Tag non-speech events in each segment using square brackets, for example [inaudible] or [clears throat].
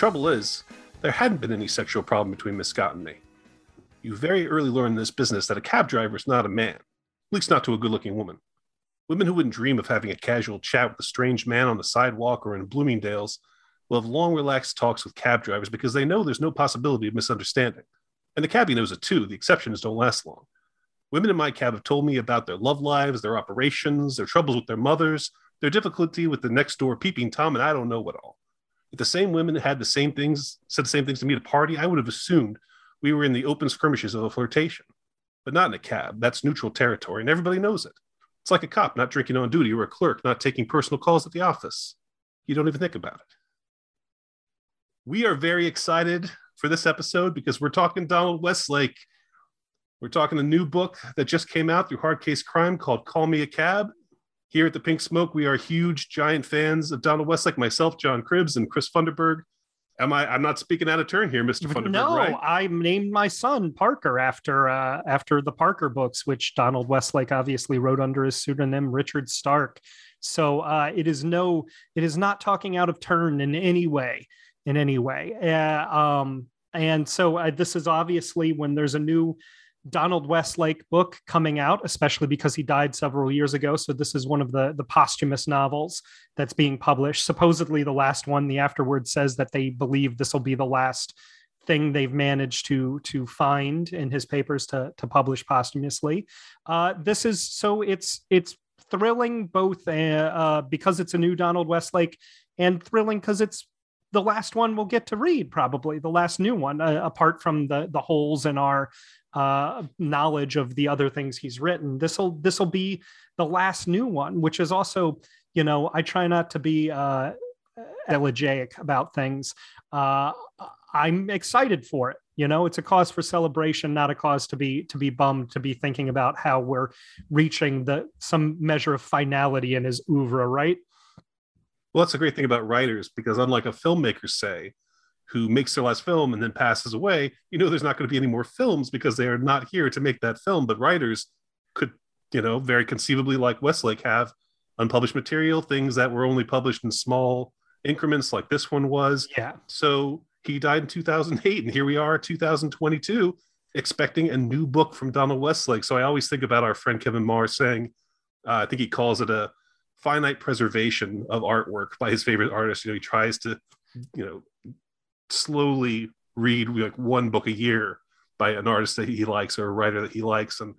trouble is, there hadn't been any sexual problem between Miss Scott and me. You very early learn in this business that a cab driver is not a man, at least not to a good looking woman. Women who wouldn't dream of having a casual chat with a strange man on the sidewalk or in Bloomingdale's will have long, relaxed talks with cab drivers because they know there's no possibility of misunderstanding. And the cabbie knows it too. The exceptions don't last long. Women in my cab have told me about their love lives, their operations, their troubles with their mothers, their difficulty with the next door peeping Tom, and I don't know what all. If the same women had the same things, said the same things to me at a party, I would have assumed we were in the open skirmishes of a flirtation. But not in a cab. That's neutral territory, and everybody knows it. It's like a cop not drinking on duty or a clerk not taking personal calls at the office. You don't even think about it. We are very excited for this episode because we're talking Donald Westlake. We're talking a new book that just came out through Hard Case Crime called Call Me a Cab. Here at the Pink Smoke, we are huge, giant fans of Donald Westlake, myself, John Cribbs, and Chris Funderburg. Am I? I'm not speaking out of turn here, Mr. Funderburg. No, right? I named my son Parker after uh, after the Parker books, which Donald Westlake obviously wrote under his pseudonym Richard Stark. So uh, it is no, it is not talking out of turn in any way, in any way. Uh, um, and so uh, this is obviously when there's a new Donald Westlake book coming out, especially because he died several years ago. So this is one of the the posthumous novels that's being published. Supposedly the last one. The afterword says that they believe this will be the last thing they've managed to to find in his papers to to publish posthumously. Uh, this is so it's it's thrilling both uh, uh, because it's a new Donald Westlake and thrilling because it's the last one we'll get to read probably the last new one uh, apart from the the holes in our uh, knowledge of the other things he's written. This will this will be the last new one, which is also, you know, I try not to be uh, elegiac about things. Uh, I'm excited for it. You know, it's a cause for celebration, not a cause to be to be bummed, to be thinking about how we're reaching the some measure of finality in his oeuvre, right? Well, that's a great thing about writers because unlike a filmmaker, say, who makes their last film and then passes away, you know there's not going to be any more films because they are not here to make that film. But writers could, you know, very conceivably, like Westlake, have unpublished material, things that were only published in small increments, like this one was. Yeah. So he died in 2008, and here we are, 2022, expecting a new book from Donald Westlake. So I always think about our friend Kevin Marr saying, uh, I think he calls it a finite preservation of artwork by his favorite artist. You know, he tries to, you know, slowly read like one book a year by an artist that he likes or a writer that he likes. And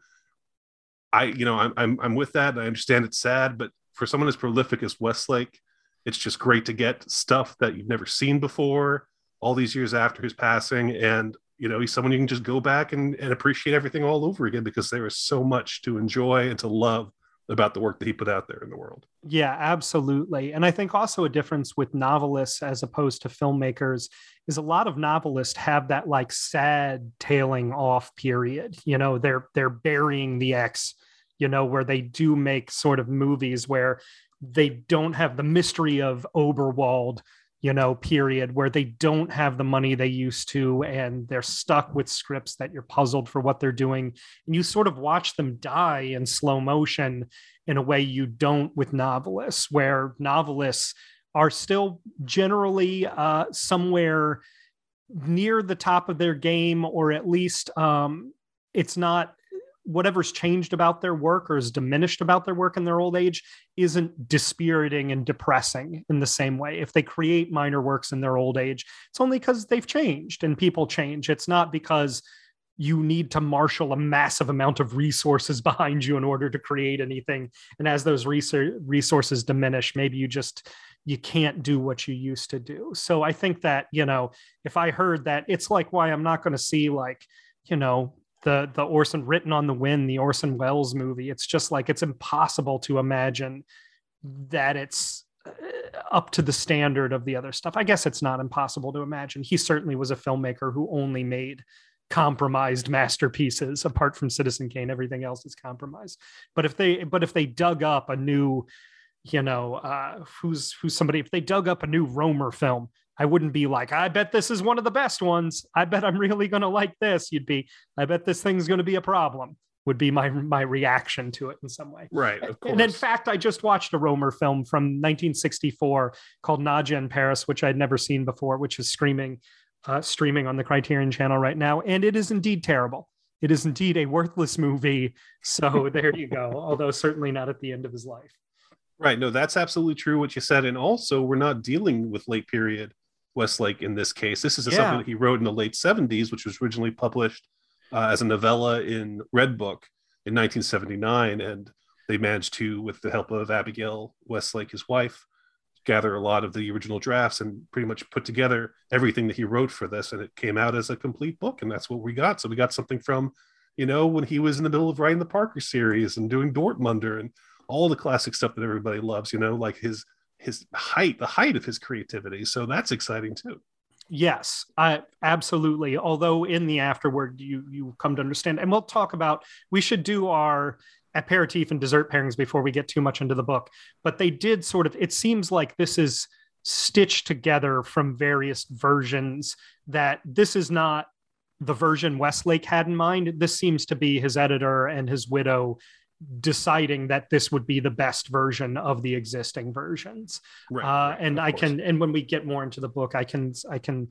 i you know i'm i'm, I'm with that. I understand it's sad but for someone as prolific as westlake it's just great to get stuff that you've never seen before all these years after his passing. And you know he's someone you can just go back and, and appreciate everything all over again because there is so much to enjoy and to love about the work that he put out there in the world. Yeah, absolutely. And I think also a difference with novelists as opposed to filmmakers is a lot of novelists have that like sad tailing off period. You know, they're they're burying the X, you know, where they do make sort of movies where they don't have the mystery of Oberwald you know, period where they don't have the money they used to and they're stuck with scripts that you're puzzled for what they're doing. And you sort of watch them die in slow motion in a way you don't with novelists, where novelists are still generally uh, somewhere near the top of their game, or at least um, it's not whatever's changed about their work or is diminished about their work in their old age isn't dispiriting and depressing in the same way. If they create minor works in their old age, it's only because they've changed and people change. It's not because you need to marshal a massive amount of resources [laughs] behind you in order to create anything. And as those resources diminish, maybe you just you can't do what you used to do. So I think that, you know, if I heard that, it's like why I'm not going to see like, you know, the the Orson written on the wind, the Orson Welles movie. It's just like it's impossible to imagine that it's uh, up to the standard of the other stuff. I guess it's not impossible to imagine. He certainly was a filmmaker who only made compromised masterpieces apart from Citizen Kane everything else is compromised. But if they but if they dug up a new you know uh who's who's somebody if they dug up a new Rohmer film I wouldn't be like, I bet this is one of the best ones. I bet I'm really going to like this. You'd be, I bet this thing's going to be a problem. would be my my reaction to it in some way. Right. And in fact, I just watched a Rohmer film from 1964 called Nadja in Paris, which I'd never seen before, which is streaming uh, streaming on the Criterion channel right now, and it is indeed terrible. It is indeed a worthless movie. So [laughs] there you go. Although certainly not at the end of his life. Right. No, that's absolutely true what you said. And also, we're not dealing with late period Westlake in this case. This is yeah. something that he wrote in the late 70s, which was originally published uh, as a novella in Redbook in 1979. And they managed to, with the help of Abigail Westlake, his wife, gather a lot of the original drafts and pretty much put together everything that he wrote for this. And it came out as a complete book. And that's what we got. So we got something from, you know, when he was in the middle of writing the Parker series and doing Dortmunder and all the classic stuff that everybody loves, you know, like his his height, the height of his creativity. So that's exciting too. Yes, I, absolutely. Although in the afterward, you you come to understand, and we'll talk about. We should do our aperitif and dessert pairings before we get too much into the book. But they did sort of. It seems like this is stitched together from various versions. That this is not the version Westlake had in mind. This seems to be his editor and his widow deciding that this would be the best version of the existing versions right, uh, right, and i course. can and when we get more into the book i can i can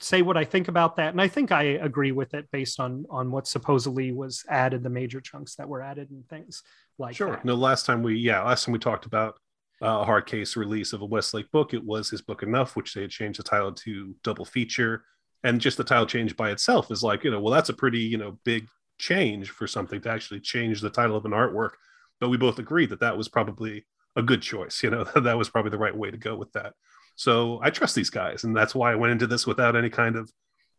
say what i think about that and i think i agree with it based on on what supposedly was added the major chunks that were added and things like that. sure that. no last time we yeah last time we talked about uh, a hard case release of a westlake book it was his book enough which they had changed the title to double feature and just the title change by itself is like you know well that's a pretty you know big change for something to actually change the title of an artwork. But we both agreed that that was probably a good choice. [laughs] You know, that was probably the right way to go with that. So I trust these guys. And that's why I went into this without any kind of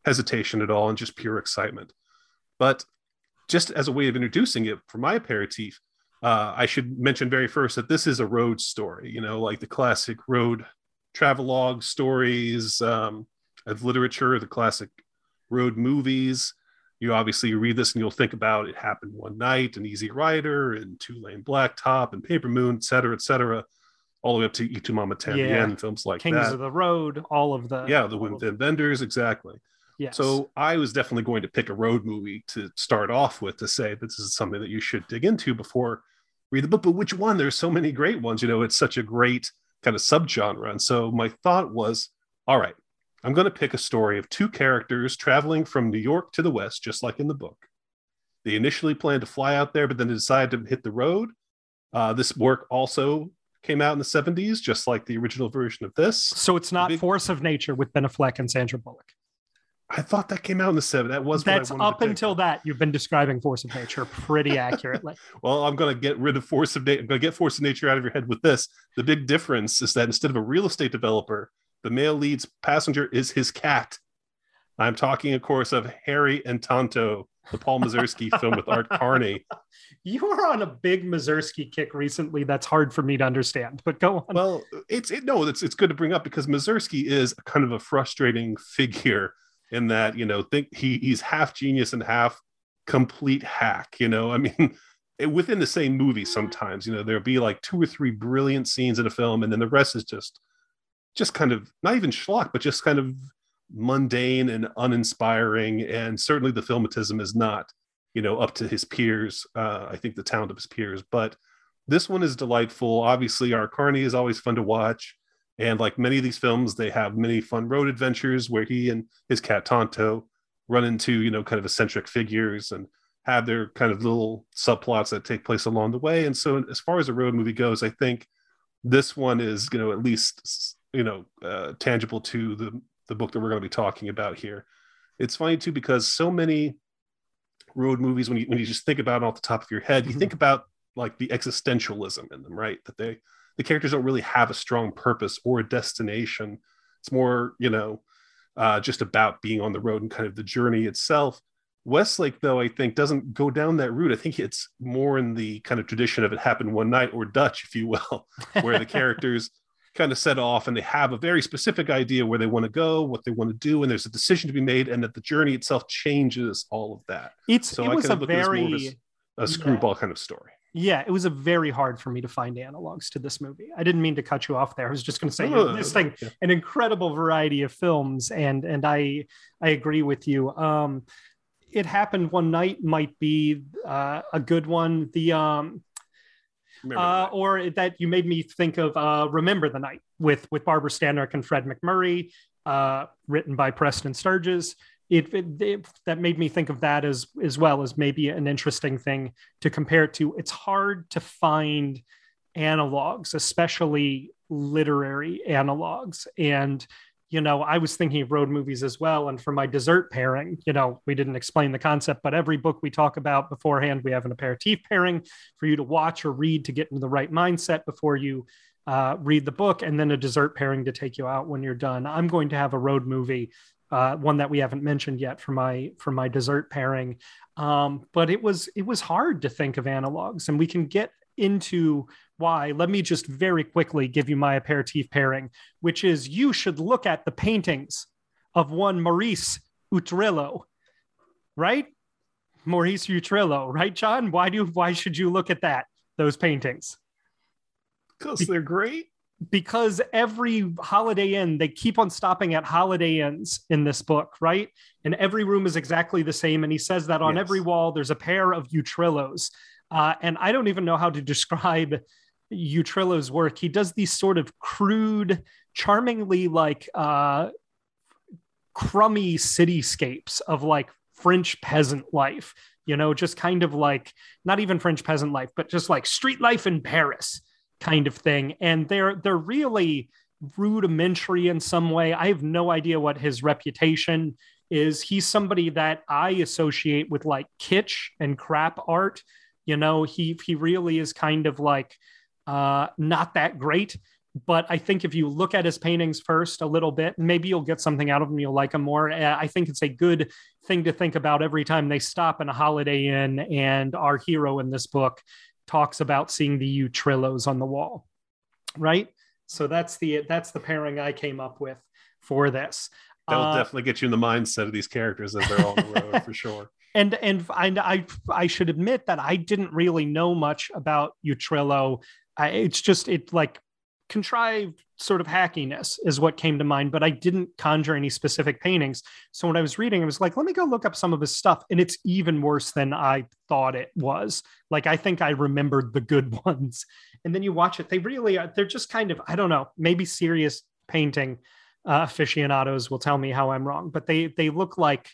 hesitation at all and just pure excitement. But just as a way of introducing it for my aperitif, uh, I should mention very first that this is a road story, you know, like the classic road travelogue stories um, of literature, the classic road movies you obviously read this and you'll think about it happened one night and easy rider and two lane blacktop and paper moon et cetera et cetera all the way up to Y Tu Mamá Tambien yeah. films like kings that. of the road all of the yeah the Wim Wenders exactly yes. so i was definitely going to pick a road movie to start off with to say this is something that you should dig into before read the book but which one there's so many great ones you know it's such a great kind of subgenre and so my thought was all right I'm going to pick a story of two characters traveling from New York to the West, just like in the book. They initially planned to fly out there, but then they decided to hit the road. Uh, this work also came out in the 70s, just like the original version of this. So it's not big... Force of Nature with Ben Affleck and Sandra Bullock. I thought that came out in the 70s. That was that's up until that. You've been describing Force of Nature pretty [laughs] accurately. well, I'm going to get rid of Force of Nature. I'm going to get Force of Nature out of your head with this. The big difference is that instead of a real estate developer the male lead's passenger is his cat. I'm talking, of course, of Harry and Tonto, the Paul Mazursky film with Art Carney. [laughs] You are on a big Mazursky kick recently. That's hard for me to understand, but go on. Well, it's it, no, it's it's good to bring up because Mazursky is kind of a frustrating figure in that you know think he he's half genius and half complete hack. You know, I mean. [laughs] within the same movie sometimes you know there'll be like two or three brilliant scenes in a film and then the rest is just just kind of not even schlock, but just kind of mundane and uninspiring. And certainly the filmatism is not, you know, up to his peers. Uh, I think the talent of his peers, but this one is delightful. Obviously, Art Carney is always fun to watch. And like many of these films, they have many fun road adventures where he and his cat Tonto run into, you know, kind of eccentric figures and have their kind of little subplots that take place along the way. And so, as far as a road movie goes, I think this one is, you know, at least you know uh, tangible to the the book that we're going to be talking about here. It's funny too because so many road movies, when you when you just think about it off the top of your head, you mm-hmm. think about like the existentialism in them, right? That they the characters don't really have a strong purpose or a destination. It's more, you know, uh, just about being on the road and kind of the journey itself. Westlake, though, I think doesn't go down that route. I think it's more in the kind of tradition of it happened one night or Dutch, if you will, [laughs] where the [laughs] characters kind of set off and they have a very specific idea where they want to go, what they want to do, and there's a decision to be made, and that the journey itself changes all of that. It's so it I was a very a, a screwball yeah. kind of story. Yeah, it was a very hard for me to find analogs to this movie. I didn't mean to cut you off there. I was just going to say oh, this thing yeah. an incredible variety of films, and and I I agree with you. Um, it happened one night might be uh, a good one. The um, uh, or that you made me think of uh, Remember the Night with with Barbara Stanwyck and Fred MacMurray, uh, written by Preston Sturges. It, it, it, that made me think of that as as well as maybe an interesting thing to compare it to. It's hard to find analogs, especially literary analogs, and you know, I was thinking of road movies as well. And for my dessert pairing, you know, we didn't explain the concept, but every book we talk about beforehand, we have an aperitif pairing for you to watch or read to get into the right mindset before you uh, read the book, and then a dessert pairing to take you out when you're done. I'm going to have a road movie, uh, one that we haven't mentioned yet for my for my dessert pairing. Um, but it was it was hard to think of analogs, and we can get into why, let me just very quickly give you my aperitif pairing, which is you should look at the paintings of one Maurice Utrillo, right? Maurice Utrillo, right, John? Why do why should you look at that those paintings? Because they're great. Because every Holiday Inn, they keep on stopping at Holiday Inns in this book, right? And every room is exactly the same. And he says that on yes. every wall, there's a pair of Utrillos. Uh, and I don't even know how to describe Utrillo's work. He does these sort of crude, charmingly like uh, crummy cityscapes of like French peasant life, you know, just kind of like not even French peasant life, but just like street life in Paris kind of thing. And they're they're really rudimentary in some way. I have no idea what his reputation is. He's somebody that I associate with like kitsch and crap art. You know, he he really is kind of like uh, not that great. But I think if you look at his paintings first a little bit, maybe you'll get something out of them. You'll like them more. Uh, I think it's a good thing to think about every time they stop in a Holiday Inn. And our hero in this book talks about seeing the Utrillos on the wall, right? So that's the that's the pairing I came up with for this. That'll uh, definitely get you in the mindset of these characters as they're on the road for [laughs] sure. And and I I should admit that I didn't really know much about Utrillo I, it's just it like contrived sort of hackiness is what came to mind, but I didn't conjure any specific paintings. So when I was reading, I was like, let me go look up some of his stuff. And it's even worse than I thought it was. Like, I think I remembered the good [laughs] ones. And then you watch it, they really are, they're just kind of, I don't know, maybe serious painting uh, aficionados will tell me how I'm wrong, but they, they look like,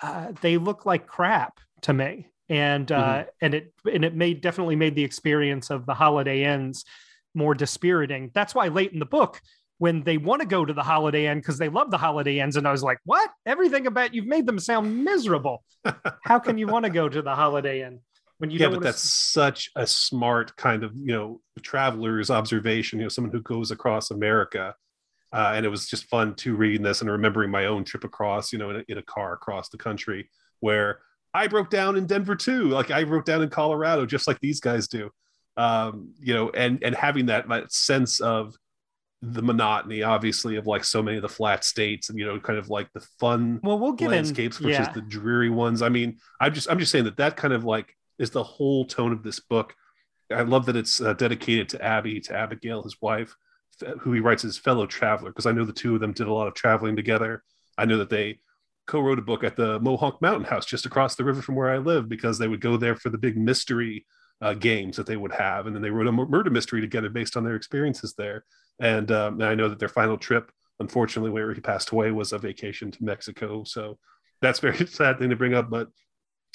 uh, they look like crap to me and uh, mm-hmm. and it and it made definitely made the experience of the Holiday Inns more dispiriting. That's why late in the book, when they want to go to the Holiday Inn because they love the Holiday Inns, and I was like, "What? Everything about you've made them sound miserable. How can you [laughs] want to go to the Holiday Inn?" When you yeah, but that's such a smart kind of you know traveler's observation. You know, someone who goes across America, uh, and it was just fun to reading this and remembering my own trip across. You know, in a, in a car across the country where I broke down in Denver too. Like I broke down in Colorado, just like these guys do. Um, you know, and and having that that sense of the monotony, obviously, of like so many of the flat states, and you know, kind of like the fun well, we'll get landscapes in, versus yeah. the dreary ones. I mean, I'm just I'm just saying that that kind of like is the whole tone of this book. I love that it's uh, dedicated to Abby, to Abigail, his wife, who he writes as fellow traveler, because I know the two of them did a lot of traveling together. I know that they co-wrote a book at the Mohonk Mountain House just across the river from where I live because they would go there for the big mystery uh, games that they would have, and then they wrote a murder mystery together based on their experiences there. And, um, and I know that their final trip, unfortunately, where he passed away, was a vacation to Mexico. So that's very [laughs] sad thing to bring up, but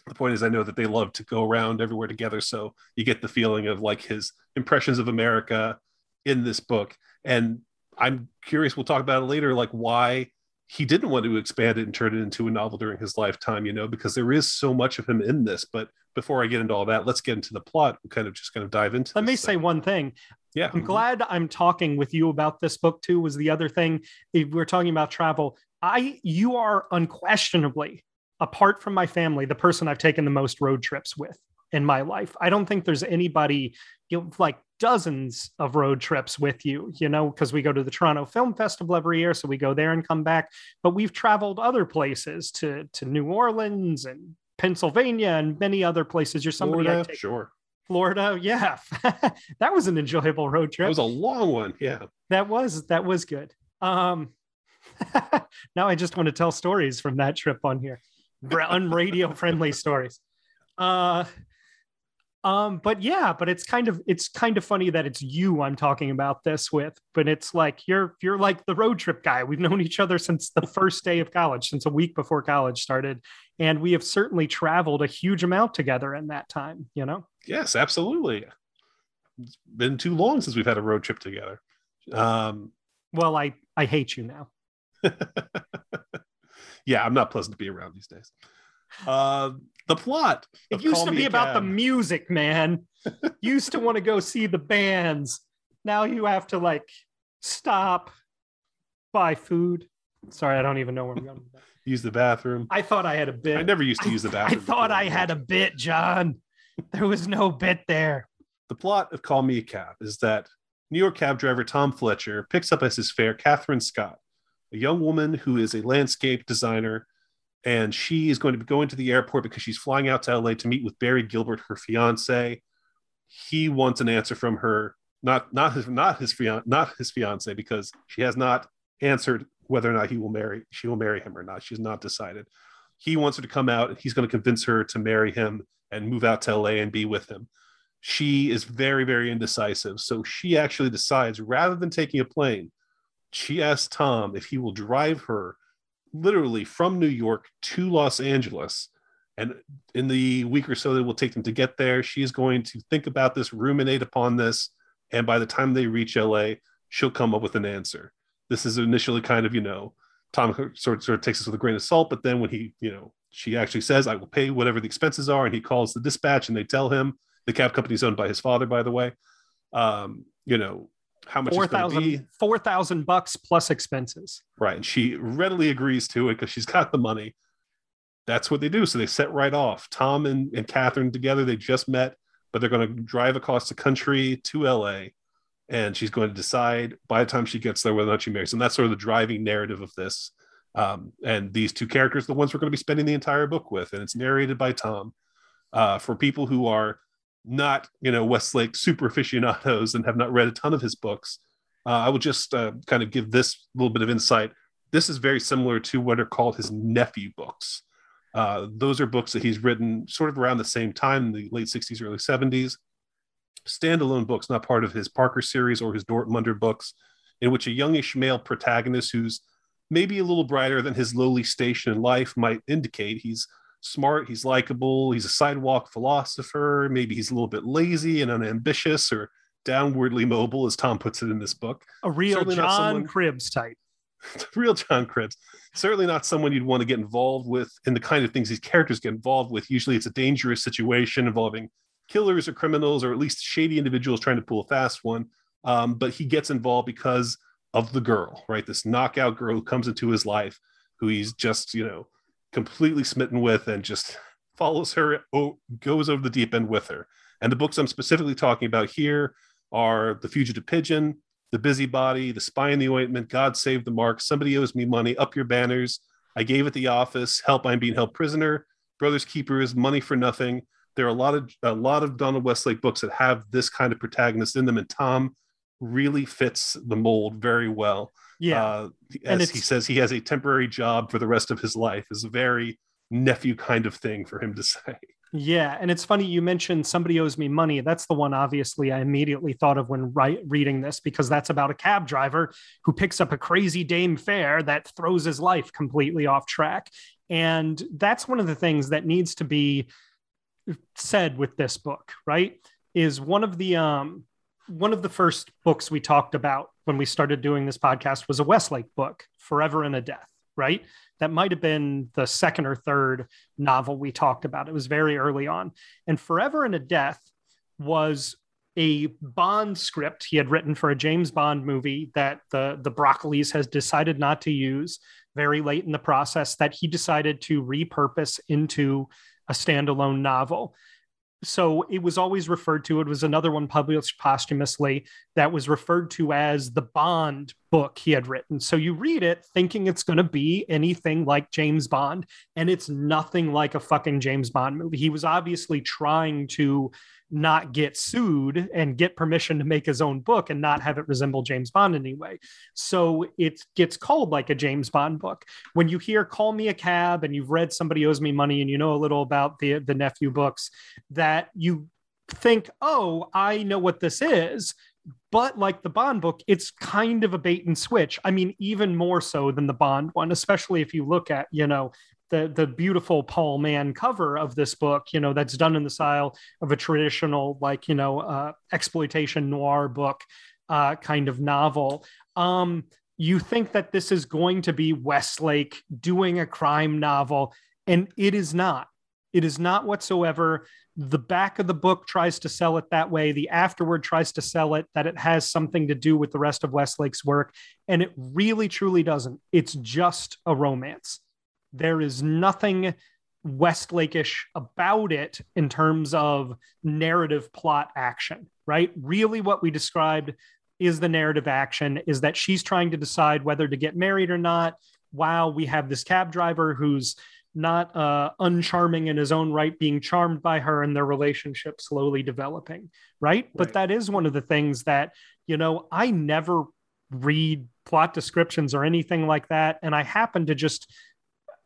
the point is i know that they love to go around everywhere together so you get the feeling of like his impressions of america in this book and i'm curious we'll talk about it later like why he didn't want to expand it and turn it into a novel during his lifetime, you know, because there is so much of him in this. But before I get into all that, let's get into the plot. We'll kind of just kind of dive into. Let me thing. say one thing. Yeah, I'm mm-hmm. glad I'm talking with you about this book too. Was the other thing if we're talking about travel? I you are unquestionably apart from my family the person I've taken the most road trips with in my life. I don't think there's anybody you know, like dozens of road trips with you, you know, because we go to the Toronto Film Festival every year, so we go there and come back. But we've traveled other places to to New Orleans and Pennsylvania and many other places. You're somebody Florida, take, sure. Florida, yeah, [laughs] that was an enjoyable road trip. That was a long one, yeah. That was that was good. Um, [laughs] now I just want to tell stories from that trip on here. unradio friendly stories. Uh, um, but yeah, but it's kind of it's kind of funny that it's you I'm talking about this with, but it's like you're you're like the road trip guy. We've known each other since the first day of college, since a week before college started, and we have certainly traveled a huge amount together in that time. You know? Yes, absolutely. It's been too long since we've had a road trip together. Um, well, I I hate you now. [laughs] yeah, I'm not pleasant to be around these days. Uh, the plot. It used to be about the music, man. [laughs] used to want to go see the bands. Now you have to like stop, buy food. Sorry, I don't even know where I'm going. [laughs] use the bathroom. I thought I had a bit. I never used to use the [laughs] bathroom. I thought I had a bit, John. There was no bit there. The plot of Call Me a Cab is that New York cab driver Tom Fletcher picks up as his fare Catherine Scott, a young woman who is a landscape designer and she is going to be going to the airport because she's flying out to LA to meet with Barry Gilbert, her fiance. He wants an answer from her, not not his not his fiance not his fiance, because she has not answered whether or not he will marry she will marry him or not. She's not decided. He wants her to come out, and he's going to convince her to marry him and move out to LA and be with him. She is very very indecisive, so she actually decides rather than taking a plane, she asks Tom if he will drive her literally from New York to Los Angeles. And in the week or so that will take them to get there, she is going to think about this, ruminate upon this. And by the time they reach LA, she'll come up with an answer. This is initially kind of, you know, Tom sort of, sort of takes this with a grain of salt, but then when he, you know, she actually says, I will pay whatever the expenses are. And he calls the dispatch and they tell him the cab company is owned by his father, by the way. Um, you know, how much 4,000 4,000 bucks plus expenses. Right. And she readily agrees to it because she's got the money. That's what they do. So they set right off. Tom and, and Catherine together, they just met, but they're going to drive across the country to LA. And she's going to decide by the time she gets there whether or not she marries. And that's sort of the driving narrative of this. Um, and these two characters, the ones we're going to be spending the entire book with. And it's narrated by Tom. Uh, for people who are not you know Westlake super aficionados and have not read a ton of his books, uh, I will just uh, kind of give this little bit of insight. This is very similar to what are called his nephew books. Uh, those are books that he's written sort of around the same time the late 60s, early 70s. Standalone books, not part of his Parker series or his Dortmunder books, in which a youngish male protagonist who's maybe a little brighter than his lowly station in life might indicate. He's smart, he's likable, he's a sidewalk philosopher, maybe he's a little bit lazy and unambitious or downwardly mobile, as Tom puts it in this book. A real Certainly John someone, Cribbs type. [laughs] real John Cribbs. Certainly not someone you'd want to get involved with in the kind of things these characters get involved with. Usually it's a dangerous situation involving killers or criminals or at least shady individuals trying to pull a fast one. Um, but he gets involved because of the girl, right? This knockout girl who comes into his life, who he's just, you know, completely smitten with and just follows her, oh, goes over the deep end with her. And the books I'm specifically talking about here are The Fugitive Pigeon, The Busybody, The Spy in the Ointment, God Save the Mark, Somebody Owes Me Money, Up Your Banners, I Gave It the Office, Help I'm Being Held Prisoner, Brothers Keepers, Money for Nothing. There are a lot of a lot of Donald Westlake books that have this kind of protagonist in them, and Tom really fits the mold very well. Yeah. Uh, as he says, he has a temporary job for the rest of his life is a very nephew kind of thing for him to [laughs] say. Yeah, and it's funny you mentioned somebody owes me money. That's the one obviously I immediately thought of when right, reading this because that's about a cab driver who picks up a crazy dame fare that throws his life completely off track. And that's one of the things that needs to be said with this book, right? Is one of the um one of the first books we talked about when we started doing this podcast was a Westlake book, Forever and a Death, right? That might have been the second or third novel we talked about. It was very early on. And Forever and a Death was a Bond script he had written for a James Bond movie that the, the Broccoli's has decided not to use very late in the process, that he decided to repurpose into a standalone novel so it was always referred to it was another one published posthumously that was referred to as the bond book he had written. So you read it thinking it's going to be anything like James Bond, and it's nothing like a fucking James Bond movie. He was obviously trying to not get sued and get permission to make his own book and not have it resemble James Bond anyway. So it gets called like a James Bond book. When you hear Call Me a Cab and you've read Somebody Owes Me Money and you know a little about the, the nephew books, that you think, oh, I know what this is. But like the Bond book, it's kind of a bait and switch. I mean, even more so than the Bond one, especially if you look at, you know, the the beautiful Paul Mann cover of this book, you know, that's done in the style of a traditional, like you know, uh, exploitation noir book uh, kind of novel. Um, you think that this is going to be Westlake doing a crime novel, and it is not. It is not whatsoever. The back of the book tries to sell it that way. The afterword tries to sell it that it has something to do with the rest of Westlake's work. And it really, truly doesn't. It's just a romance. There is nothing Westlake-ish about it in terms of narrative plot action, right? Really, what we described is the narrative action is that she's trying to decide whether to get married or not. While we have this cab driver who's not uh, uncharming in his own right, being charmed by her and their relationship slowly developing, right? right? But that is one of the things that, you know, I never read plot descriptions or anything like that. And I happen to just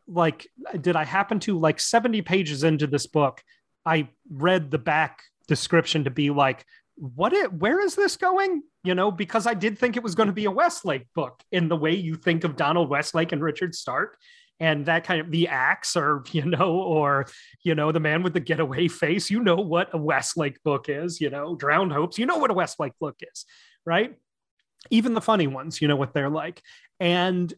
like did I happen to like 70 pages into this book, I read the back description to be like, what it where is this going? You know, because I did think it was going to be a Westlake book in the way you think of Donald Westlake and Richard Stark and that kind of the axe or [laughs] you know or you know the man with the getaway face. You know what a westlake book is you know drowned hopes. You know what a westlake book is right? Even the funny ones you know what they're like. And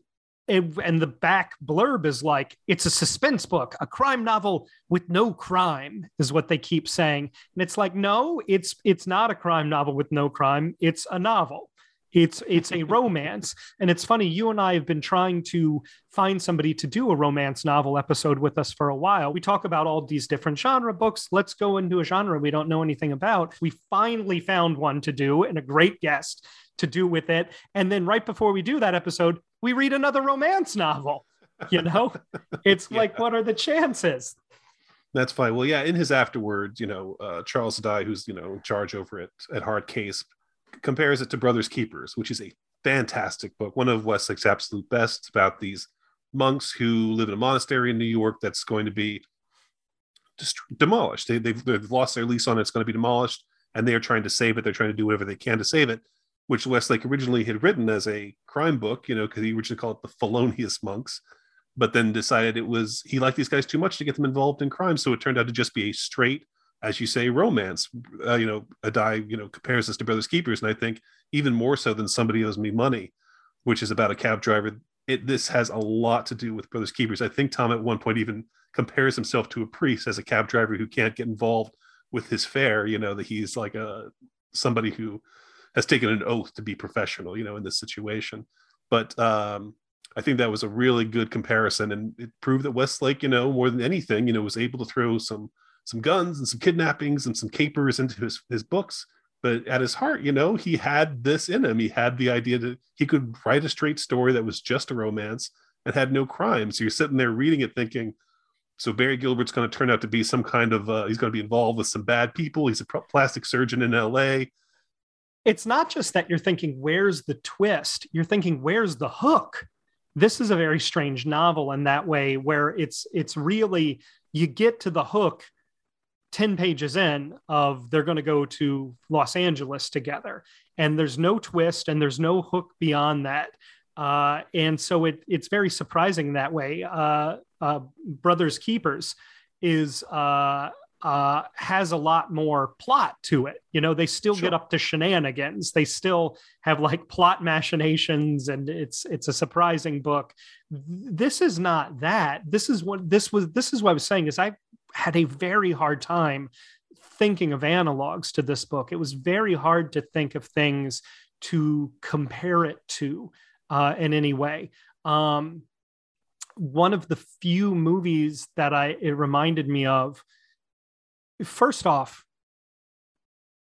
it, and the back blurb is like it's a suspense book a crime novel with no crime is what they keep saying. And it's like no it's it's not a crime novel with no crime. It's a novel. It's it's a romance. And it's funny you and i have been trying to find somebody to do a romance novel episode with us for a while. We talk about all these different genre books. Let's go into a genre we don't know anything about. We finally found one to do and a great guest to do with it. And then right before we do that episode, we read another romance novel. You know, [laughs] it's yeah. like, what are the chances? That's fine. Well, yeah, in his afterwards, you know, uh, Charles Ardai, who's, you know, in charge over it at Hard Case, compares it to Brothers Keepers, which is a fantastic book, one of Westlake's absolute best about these monks who live in a monastery in New York that's going to be demolished. They, they've, they've lost their lease on it. It's going to be demolished, and they are trying to save it. They're trying to do whatever they can to save it which Westlake originally had written as a crime book, you know, because he originally called it the Felonious Monks, but then decided it was he liked these guys too much to get them involved in crime, so it turned out to just be a straight, as you say, romance. Uh, you know, Ardai, you know, compares this to Brothers Keepers, and I think even more so than Somebody Owes Me Money, which is about a cab driver. It this has a lot to do with Brothers Keepers. I think Tom at one point even compares himself to a priest as a cab driver who can't get involved with his fare. You know that he's like a somebody who has taken an oath to be professional, you know, in this situation. But um, I think that was a really good comparison, and it proved that Westlake, you know, more than anything, you know, was able to throw some some guns and some kidnappings and some capers into his his books. But at his heart, you know, he had this in him. He had the idea that he could write a straight story that was just a romance and had no crime. So you're sitting there reading it, thinking, so Barry Gilbert's going to turn out to be some kind of uh, he's going to be involved with some bad people. He's a plastic surgeon in L.A it's not just that you're thinking, where's the twist? You're thinking, where's the hook? This is a very strange novel in that way, where it's it's really you get to the hook 10 pages in of they're going to go to Los Angeles together. And there's no twist and there's no hook beyond that. Uh, and so it, it's very surprising that way. Uh, uh, Brothers Keepers is uh, uh, has a lot more plot to it. You know, they still sure. get up to shenanigans. They still have like plot machinations, and it's it's a surprising book. This is not that. This is what this was. This is what I was saying. Is I had a very hard time thinking of analogs to this book. It was very hard to think of things to compare it to uh, in any way. Um, one of the few movies that I it reminded me of first off,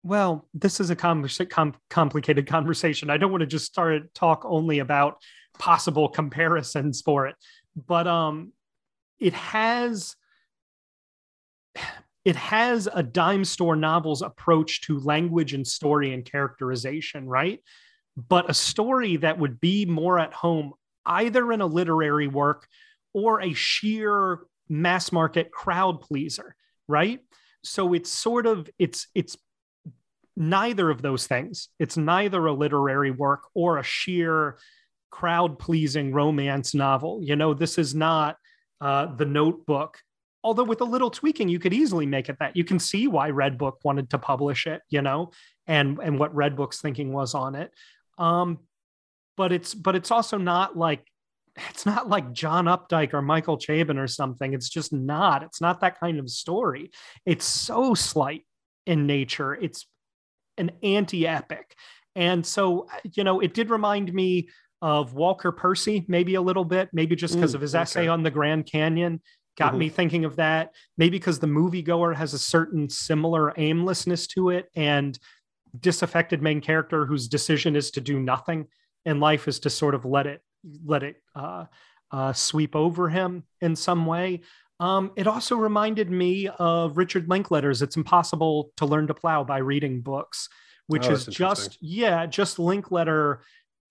well, this is a com- com- complicated [laughs] conversation. I don't want to just start talk only about possible comparisons for it, but um, it has [sighs] it has a dime store novels approach to language and story and characterization, right? But a story that would be more at home either in a literary work or a sheer mass market crowd pleaser, right? So it's sort of it's it's neither of those things. It's neither a literary work or a sheer crowd pleasing romance novel. You know, this is not uh, the notebook. Although, with a little tweaking, you could easily make it that. You can see why Redbook wanted to publish it, you know, and and what Redbook's thinking was on it. Um, but it's but it's also not like it's not like John Updike or Michael Chabon or something. It's just not. It's not that kind of story. It's so slight in nature. It's an anti-epic. And so, you know, it did remind me of Walker Percy, maybe a little bit, maybe just because of his okay. essay on the Grand Canyon got mm-hmm. me thinking of that. Maybe because the moviegoer has a certain similar aimlessness to it and disaffected main character whose decision is to do nothing in life is to sort of let it let it uh, uh, sweep over him in some way. Um, it also reminded me of Richard Linklater's It's Impossible to Learn to Plow by Reading Books, which oh, is just, yeah, just Linklater.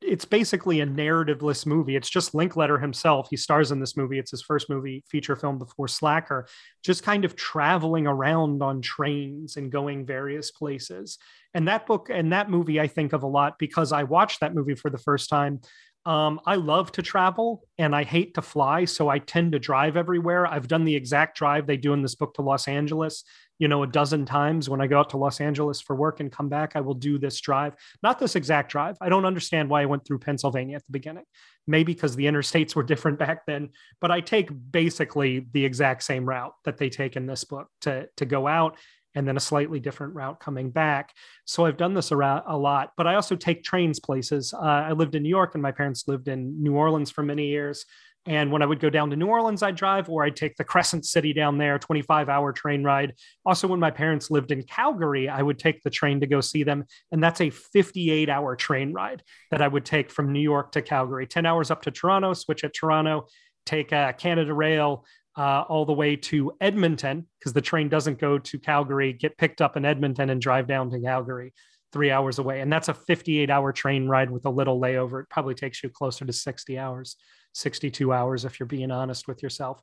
It's basically a narrativeless movie. It's just Linklater himself. He stars in this movie. It's his first movie feature film before Slacker, just kind of traveling around on trains and going various places. And that book and that movie I think of a lot because I watched that movie for the first time um, I love to travel and I hate to fly, so I tend to drive everywhere. I've done the exact drive they do in this book to Los Angeles, you know, a dozen times. When I go out to Los Angeles for work and come back, I will do this drive. Not this exact drive. I don't understand why I went through Pennsylvania at the beginning. Maybe because the interstates were different back then, but I take basically the exact same route that they take in this book to to go out and then a slightly different route coming back. So I've done this around a lot, but I also take trains places. Uh, I lived in New York and my parents lived in New Orleans for many years. And when I would go down to New Orleans, I'd drive, or I'd take the [laughs] Crescent City down there, 25 hour train ride. Also, when my parents lived in Calgary, I would take the train to go see them. And that's a 58 hour train ride that I would take from New York to Calgary, 10 hours up to Toronto, switch at Toronto, take a Canada Rail, uh, all the way to Edmonton because the train doesn't go to Calgary, get picked up in Edmonton and drive down to Calgary three hours away. And that's a 58 hour train ride with a little layover. It probably takes you closer to 60 hours, 62 hours if you're being honest with yourself.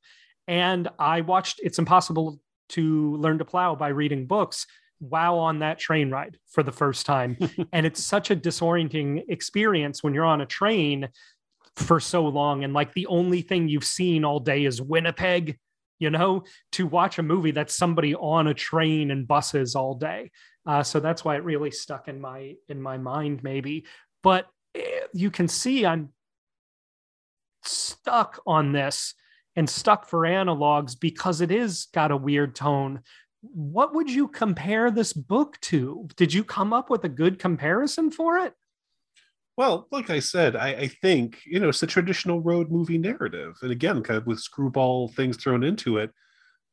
And I watched It's Impossible to Learn to Plow by reading books wow on that train ride for the first time. [laughs] and it's such a disorienting experience when you're on a train for so long and like the only thing you've seen all day is Winnipeg, you know, to watch a movie that's somebody on a train and buses all day. Uh, so that's why it really stuck in my in my mind maybe. But eh, you can see I'm stuck on this and stuck for analogs because it is got a weird tone. What would you compare this book to? Did you come up with a good comparison for it? Well, like I said, I, I, think you know it's a traditional road movie narrative, and again, kind of with screwball things thrown into it.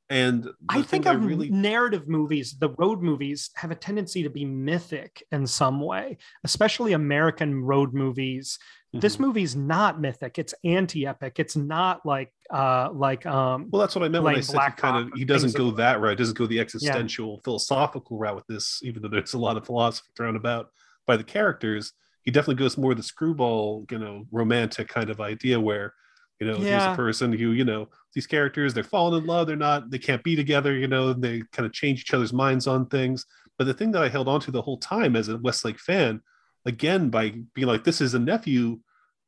And I think of I really... narrative movies, the road movies have a tendency to be mythic in some way, especially American road movies. Mm-hmm. This movie's not mythic; it's anti-epic. It's not like, uh, like, um. Well, that's what I meant like when I said he kind of he doesn't go that route. Doesn't go the existential, yeah. philosophical route with this, even though there's a lot of philosophy thrown about by the characters he definitely goes more the screwball, you know, romantic kind of idea where, you know, yeah. he's a person who, you know, these characters, they're falling in love, they're not, they can't be together, you know, they kind of change each other's minds on things. But the thing that I held on to the whole time as a Westlake fan, again, by being like, this is a nephew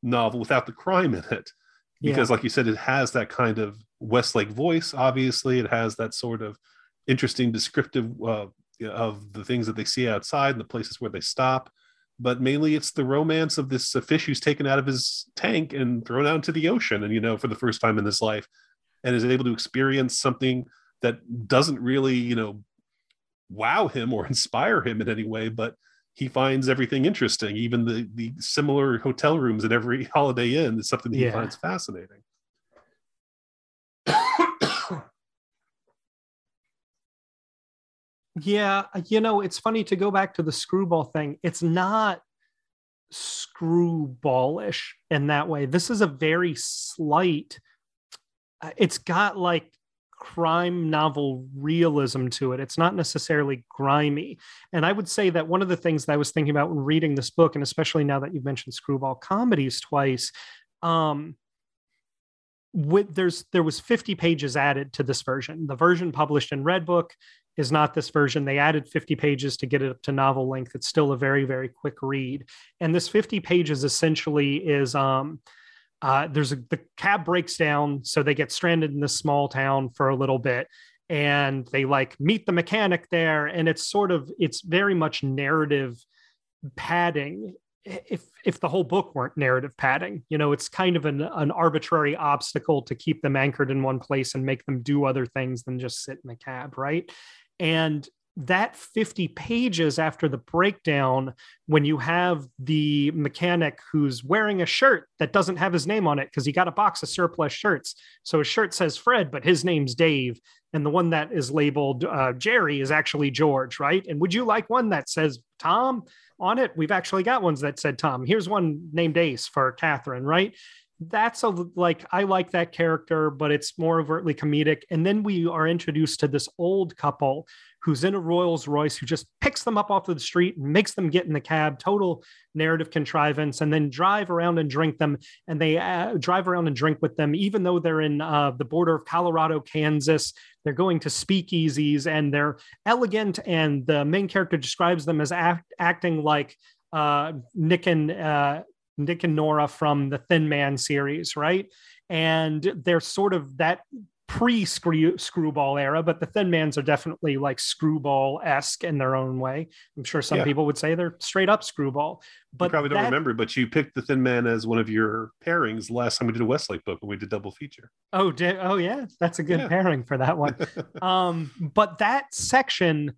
novel without the crime in it. Because, yeah. like you said, it has that kind of Westlake voice, obviously. It has that sort of interesting descriptive uh, of the things that they see outside and the places where they stop but mainly it's the romance of this uh, fish who's taken out of his tank and thrown out into the ocean and you know for the first time in his life and is able to experience something that doesn't really you know wow him or [laughs] inspire him in any way but he finds everything interesting even the the similar hotel rooms at every [laughs] holiday inn is something that yeah. he finds fascinating Yeah, you know, it's funny to go back to the screwball thing. It's not screwballish in that way. This is a very slight, uh, it's got like crime novel realism to it. It's not necessarily grimy. And I would say that one of the things that I was thinking about when reading this book, and especially now that you've mentioned screwball comedies twice, um, with there's there was 50 pages added to this version. The version published in Redbook is not this version. They added 50 pages to get it up to novel length. It's still a very, very quick read. And this 50 pages essentially is um, uh, there's a the cab breaks down, so they get stranded in this small town for a little bit. And they like meet the mechanic there, and it's sort of it's very much narrative padding if if the whole book weren't narrative padding you know it's kind of an, an arbitrary obstacle to keep them anchored in one place and make them do other things than just sit in the cab right and that 50 pages after the breakdown, when you have the mechanic who's wearing a shirt that doesn't have his name on it because he got a box of surplus shirts. So his shirt says Fred, but his name's Dave. And the one that is labeled uh, Jerry is actually George, right? And would you like one that says Tom on it? We've actually got ones that said Tom. Here's one named Ace for Catherine, right? That's a like I like that character, but it's more overtly comedic. And then we are introduced to this old couple who's in a Rolls Royce who just picks them up off of the street and makes them get in the cab, total narrative contrivance, and then drive around and drink them. And they uh, drive around and drink with them, even though they're in uh, the border of Colorado, Kansas. They're going to speakeasies and they're elegant. And the main character describes them as act- acting like uh, Nick and uh, Nick and Nora from the Thin Man series, right? And they're sort of that pre screwball era, but the Thin Mans are definitely like screwball esque in their own way. I'm sure some yeah. people would say they're straight up screwball. But you probably don't remember, but you picked the Thin Man as one of your pairings last time we did a Westlake book when we did double feature. Oh, did, oh yeah, that's a good yeah. pairing for that one. [laughs] um, but that section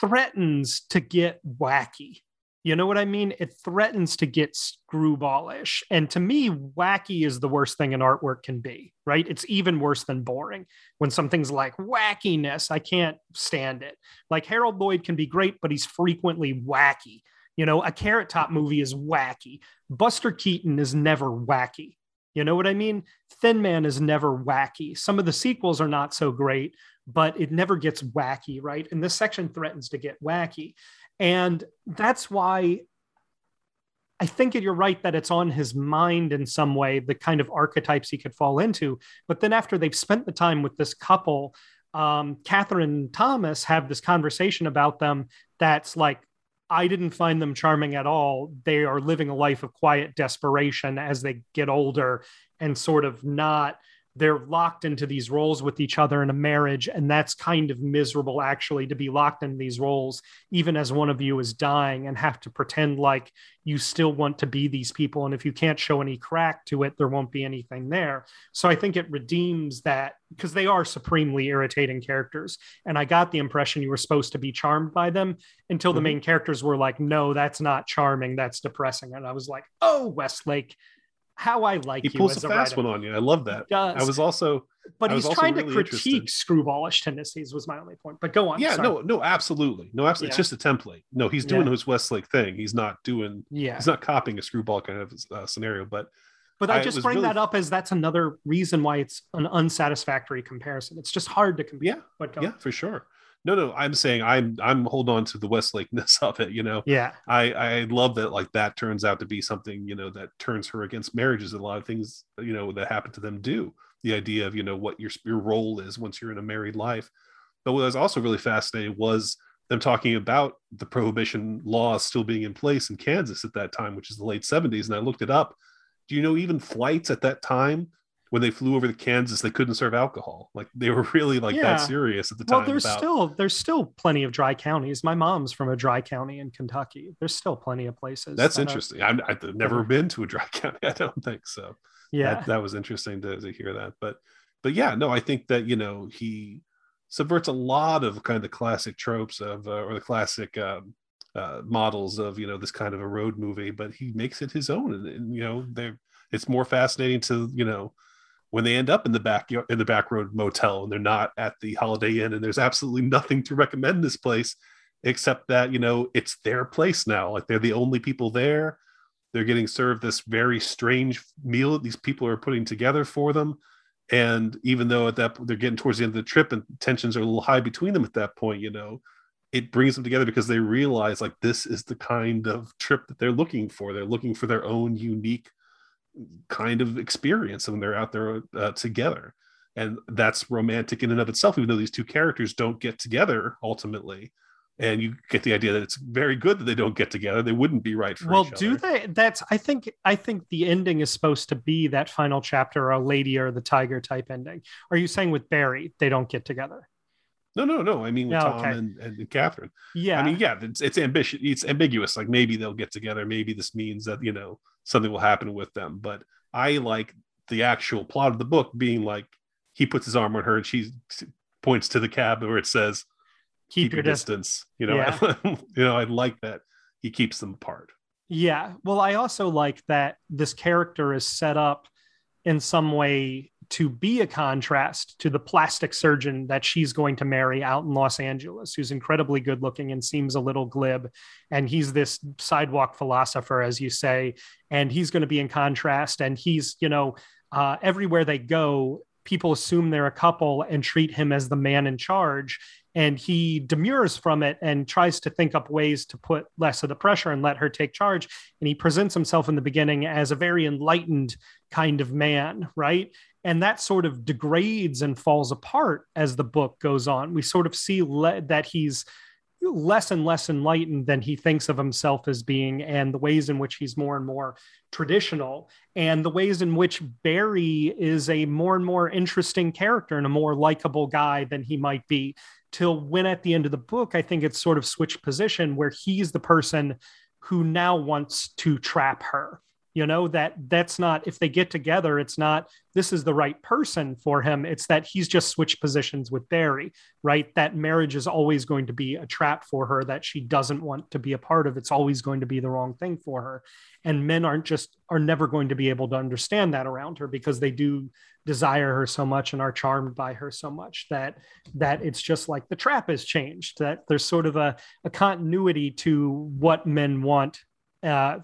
threatens to get wacky you know what I mean? It threatens to get screwballish. And to me, wacky is the worst thing an artwork can be, right? It's even worse than boring. When something's like wackiness, I can't stand it. Like Harold Lloyd can be great, but he's frequently wacky. You know, a Carrot Top movie is wacky. Buster Keaton is never wacky. You know what I mean? Thin Man is never wacky. Some of the sequels are not so great, but it never gets wacky, right? And this section threatens to get wacky. And that's why I think you're right that it's on his mind in some way, the kind of archetypes he could fall into. But then after they've spent the time with this couple, um, Catherine and Thomas have this conversation about them that's like, I didn't find them charming at all. They are living a life of quiet desperation as they get older and sort of not they're locked into these roles with each other in a marriage and that's kind of miserable actually to be locked in these roles even as one of you is dying and have to pretend like you still want to be these people and if you can't show any crack to it there won't be anything there so i think it redeems that because they are supremely irritating characters and i got the impression you were supposed to be charmed by them until mm-hmm. the main characters were like no that's not charming that's depressing and i was like oh westlake how I like it. he pulls a, a fast writer. one on you. I love that. I was also, but he's also trying to critique screwballish tendencies. Was my only point. But go on. Yeah, Sorry. no, no, absolutely, no, absolutely. Yeah. It's just a template. No, he's doing yeah. his Westlake thing. He's not doing. Yeah, he's not copying a screwball kind of uh, scenario. But but I, I just bring really... that up as that's another reason why it's an unsatisfactory comparison. It's just hard to compare. Yeah, but yeah, for sure. No, no, I'm saying I'm I'm hold on to the Westlakeness [laughs] of it. You know, yeah. I I love that like that turns out to be something you know that turns her against marriages. and A lot of things you know that happen to them do. The idea of you know what your your role is once you're in a married life. But what was also really fascinating was them talking about the prohibition laws still being in place in Kansas at that time, which is the late 70s. And I looked it up. Do you know even flights at that time when they flew over to Kansas, they couldn't serve alcohol. Like they were really like yeah. that serious at the time. Well, there's about... still there's still plenty of dry counties. My mom's from a dry county in Kentucky. There's still plenty of places. That's that interesting. I've, I've, never been to a dry [laughs] county. I don't think so. Yeah, that, that was interesting to, to hear that. But but yeah, no, I think that you know he subverts a lot of kind of the classic tropes of uh, or the classic um, uh, models of you know this kind of a road movie, but he makes it his own, and, and you know, they it's more fascinating to you know when they end up in the back in the back road motel and they're not at the Holiday Inn and there's absolutely nothing to recommend this place except that you know it's their place now. Like they're the only people there. They're getting served this very strange meal that these people are putting together for them. And even though at that they're getting towards the end of the trip and tensions are a little high between them at that point you know it brings them together because they realize like this is the kind of trip that they're looking for. They're looking for their own unique kind of experience when they're out there uh, together. And that's romantic in and of itself even though these two characters don't get together ultimately. And you get the idea that it's very good that they don't get together. They wouldn't be right for well do they? That's i think i think the ending is supposed to be that final chapter a lady or the tiger type ending. Are you saying with barry they don't get together? No no no. I mean with tom okay. and, and catherine. Yeah. i mean yeah it's, it's ambitious. It's ambiguous like maybe they'll get together. Maybe this means that you know something will happen with them but i like the actual plot of the book being like he puts his arm on her and she points to the cab where it says keep, keep your, distance. distance. You know, yeah. [laughs] you know, I like that he keeps them apart. Yeah. Well, I also like that this character is set up in some way to be a contrast to the plastic surgeon that she's going to marry out in Los Angeles, who's incredibly good looking and seems a little glib. And he's this sidewalk philosopher, as you say, and he's going to be in contrast. And he's, you know, uh, everywhere they go, people assume they're a couple and treat him as the man in charge and he demurs from it and tries to think up ways to put less of the pressure and let her take charge and he presents himself in the beginning as a very enlightened kind of man right and that sort of degrades and falls apart as the book goes on. We sort of see le- that he's less and less enlightened than he thinks of himself as being and the ways in which he's more and more traditional and the ways in which Barry is a more and more interesting character and a more likable guy than he might be till when at the end of the book I think it's sort of switched position where he's the person who now wants to trap her you know that that's not if they get together it's not this is the right person for him. It's that he's just switched positions with barry right? That marriage is always going to be a trap for her that she doesn't want to be a part of. It's always going to be the wrong thing for her. And men aren't just are never going to be able to understand that around her because they do desire her so much and are charmed by her so much that that it's just like the trap has changed that there's sort of a, a continuity to what men want uh,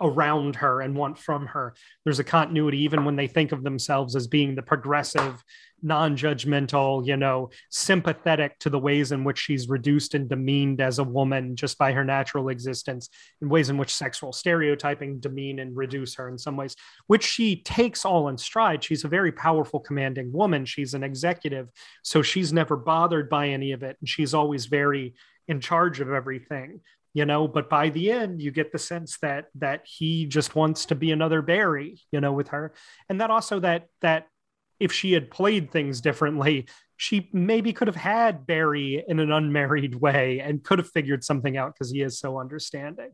around her and want from her. There's a continuity, even when they think of themselves as being the progressive, non judgmental, you know, sympathetic to the ways in which she's reduced and demeaned as a woman just by her natural existence, in ways in which sexual stereotyping demean and reduce her in some ways, which she takes all in stride. She's a very powerful, commanding woman. She's an executive. So she's never bothered by any of it. And she's always very in charge of everything you know but by the end you get the sense that that he just wants to be another barry you know with her. And that also that that if she had played things differently she maybe could have had barry in an unmarried way and could have figured something out because he is so understanding.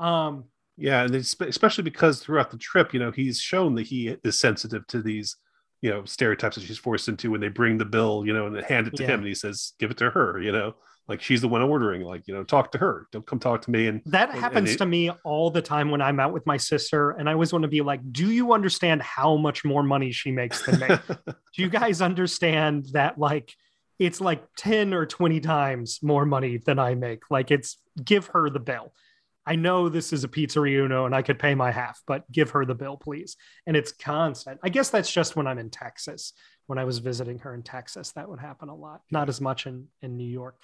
Um yeah and especially because throughout the trip you know he's shown that he is sensitive to these you know stereotypes that she's forced into when they bring the bill you know and hand it to yeah. him and he says give it to her you know? Like she's the one ordering like you know talk to her. Don't come talk to me. And that happens and it, to me all the time when i'm out with my sister and i always want to be like do you understand how much more money she makes than me? [laughs] Do you guys understand that like it's like 10 or 20 times more money than i make? Like it's give her the bill i know this is a pizzeria uno and i could pay my half but give her the bill please and it's constant i guess that's just when i'm in texas when i was visiting her in texas that would happen a lot not as much in in new york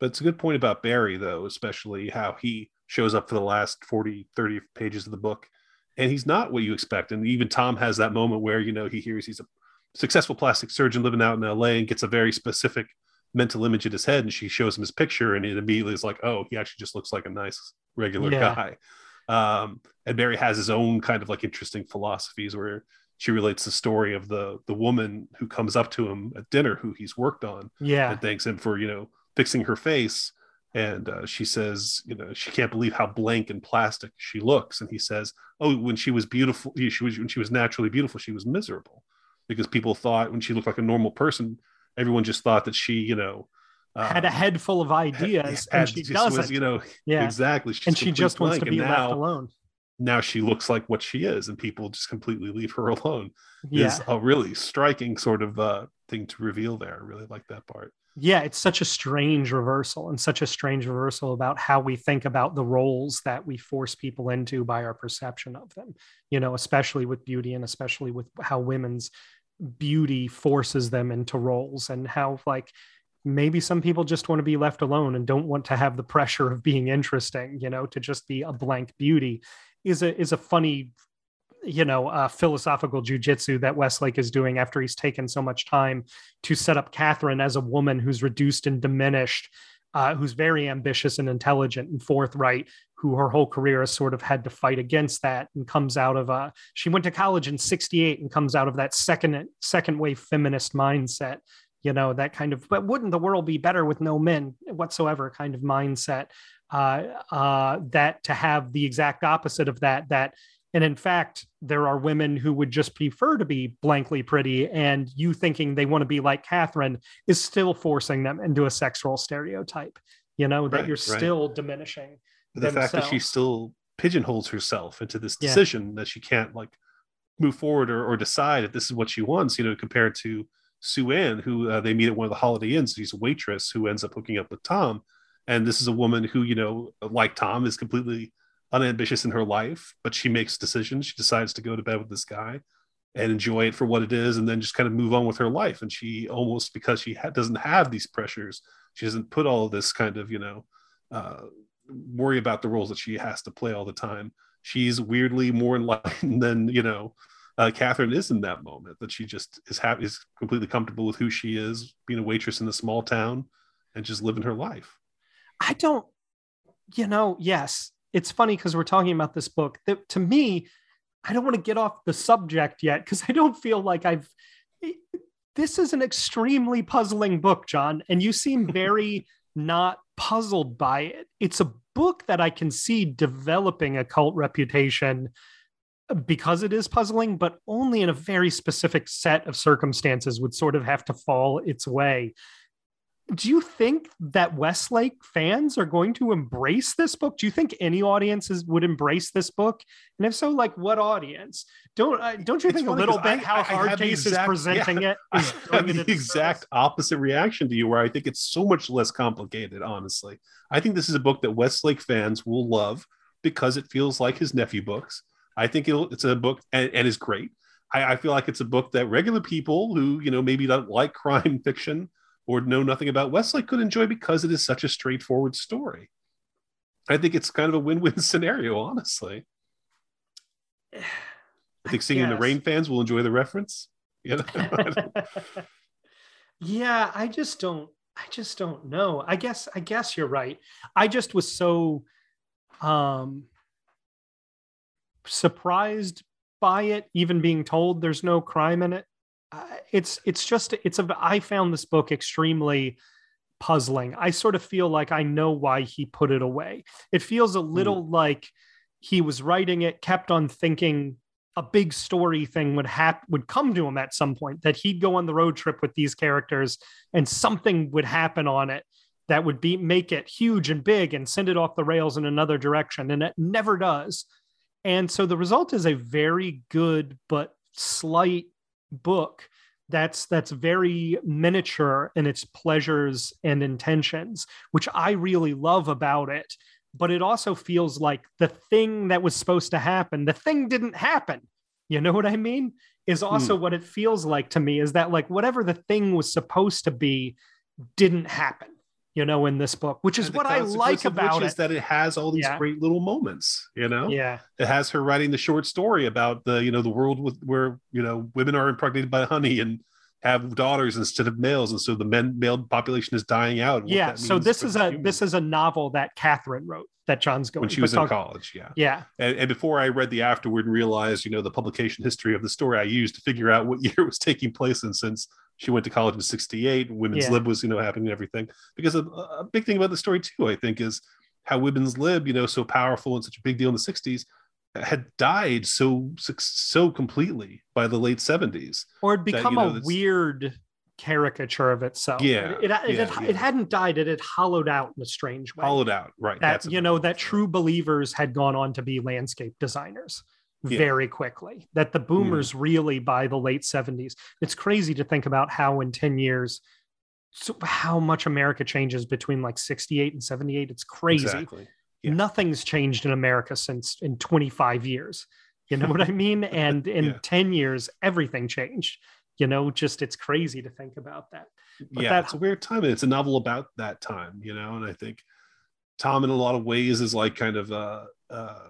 but it's a good point about Barry, though, especially how he shows up for the last 40, 30 pages of the book. And he's not what you expect. And even Tom has that moment where, you know, he hears he's a successful plastic surgeon living out in LA and gets a very specific mental image in his head. And she shows him his picture, and it immediately is like, oh, he actually just looks like a nice, regular yeah. guy. Um, and Barry has his own kind of like interesting philosophies where she relates the story of the the woman who comes up to him at dinner who he's worked on yeah and thanks him for you know fixing her face and uh, she says you know she can't believe how blank and plastic she looks and he says oh when she was beautiful she was when she was naturally beautiful she was miserable because people thought when she looked like a normal person everyone just thought that she you know uh, had a head full of ideas had, and she doesn't was, you know yeah exactly She's and she just wants to be left alone now she looks like what she is and people just completely leave her [laughs] alone yeah. is a really striking sort of uh, thing to reveal there. I really like that part. Yeah, it's such a strange reversal and such a strange reversal about how we think about the roles that we force people into by our perception of them, you know, especially with beauty and especially with how women's beauty forces them into roles and how, like, maybe some people just want to be left alone and don't want to have the pressure of being interesting, you know, to just be a blank beauty is a is a funny you know uh, philosophical jujitsu that Westlake is doing after he's taken so much time to set up Catherine as a woman who's reduced and diminished, uh, who's very ambitious and intelligent and forthright, who her whole career has sort of had to fight against that and comes out of a. Uh, she went to college in '68 and comes out of that second second wave feminist mindset. You know that kind of, but wouldn't the world be better with no men whatsoever? Kind of mindset. Uh, uh, that to have the exact opposite of that that and in fact, there are women who would just prefer to be blankly pretty, and you thinking they want to be like Catherine is still forcing them into a sexual stereotype. You know that right, you're still right. diminishing. the themselves. fact that she still pigeonholes herself into this decision yeah. that she can't like move forward or, or decide if this is what she wants. You know, compared to Sue Ann, who uh, they meet at one of the Holiday Inns. She's a waitress who ends up hooking up with Tom, and this is a woman who, you know, like Tom, is completely unambitious in her life, but she makes decisions. She decides to go to bed with this guy and enjoy it for what it is, and then just kind of move on with her life. And she almost because she ha- doesn't have these pressures, she doesn't put all this kind of you know uh, worry about the roles that she has to play all the time. She's weirdly more [laughs] enlightened than you know uh, Catherine is in that moment. That she just is happy, is completely comfortable with who she is, being a waitress in a small town, and just living her life. I don't, you know, yes, it's funny because we're talking about this book that to me, I don't want to get off the subject yet because I don't feel like I've. This is an extremely puzzling book, John, and you seem [laughs] very not puzzled by it. It's a book that I can see developing a cult reputation because it is puzzling, but only in a very specific set of circumstances would sort of have to fall its way do you think that Westlake fans are going to embrace this book? Do you think any audiences would embrace this book? And if so, like what audience? Don't uh, don't you it's think a little bit I, how Hard Case is presenting yeah, it [laughs] is I have the exact opposite reaction to you, where I think it's so much less complicated. Honestly, I think this is a book that Westlake fans will love because it feels like his nephew books. I think it's a book and, and is great. I, I feel like it's a book that regular people who you know maybe don't like [laughs] crime fiction or know nothing about Westlake could enjoy because it is such a straightforward story. I think it's kind of a win-win [laughs] scenario, honestly. I think Singing the Rain fans will enjoy the reference. [laughs] You know? yeah, I just don't. I just don't know. I guess. I guess you're right. I just was so um surprised by it, even being told there's no crime in it it's it's just it's a I found this book extremely puzzling. I sort of feel like I know why he put it away. It feels a hmm. little mm. like he was writing it, kept on thinking a big story thing would hap- would come to him at some point that he'd go on the road trip with these characters and something would happen on it that would be make it huge and big and send it off the rails in another direction and it never does. And so the result is a very good but slight book that's that's very miniature in its pleasures and intentions which i really love about it. But it also feels like the thing that was supposed to happen the thing didn't happen. You know what i mean? Is also hmm. what it feels like to me is that like whatever the thing was supposed to be didn't happen you know, in this book, which is what I like about it. Is that it has all these yeah. great little moments, you know? Yeah. It has her writing the short story about the, you know, the world with where, you know, women are impregnated by honey and have daughters instead of males. And so the men male population is dying out. Yeah. So this is a this is a novel that Catherine wrote that John's going when she was in college. Yeah. Yeah. And, and, before I read the afterword and realized, you know, the publication history of the story I used to figure out what [laughs] year it was taking place in since she went to college in 68 women's yeah. lib was you know happening and everything because a, a, big thing about the story too i think is how women's lib you know so powerful and such a big deal in the 60s had died so so completely by the late 70s or had become that, you know, a weird caricature of itself. Yeah, it, it, yeah, it, yeah. it hadn't died; it had hollowed out in a strange way. Hollowed out, right? that that's you know that true believers had gone on to be landscape designers Yeah. very quickly. That the boomers really by the late seventies. It's crazy to think about how in ten years. So how much America changes between like 68 and 78. It's crazy Exactly. Yeah. nothing's changed in America since in 25 years. You know [laughs] what I mean? And in Yeah. 10 years, everything changed. You know, just it's crazy to think about that. But yeah, that- it's a weird time. and It's a novel about that time, you know. And I think Tom, in a lot of ways, is like kind of a uh,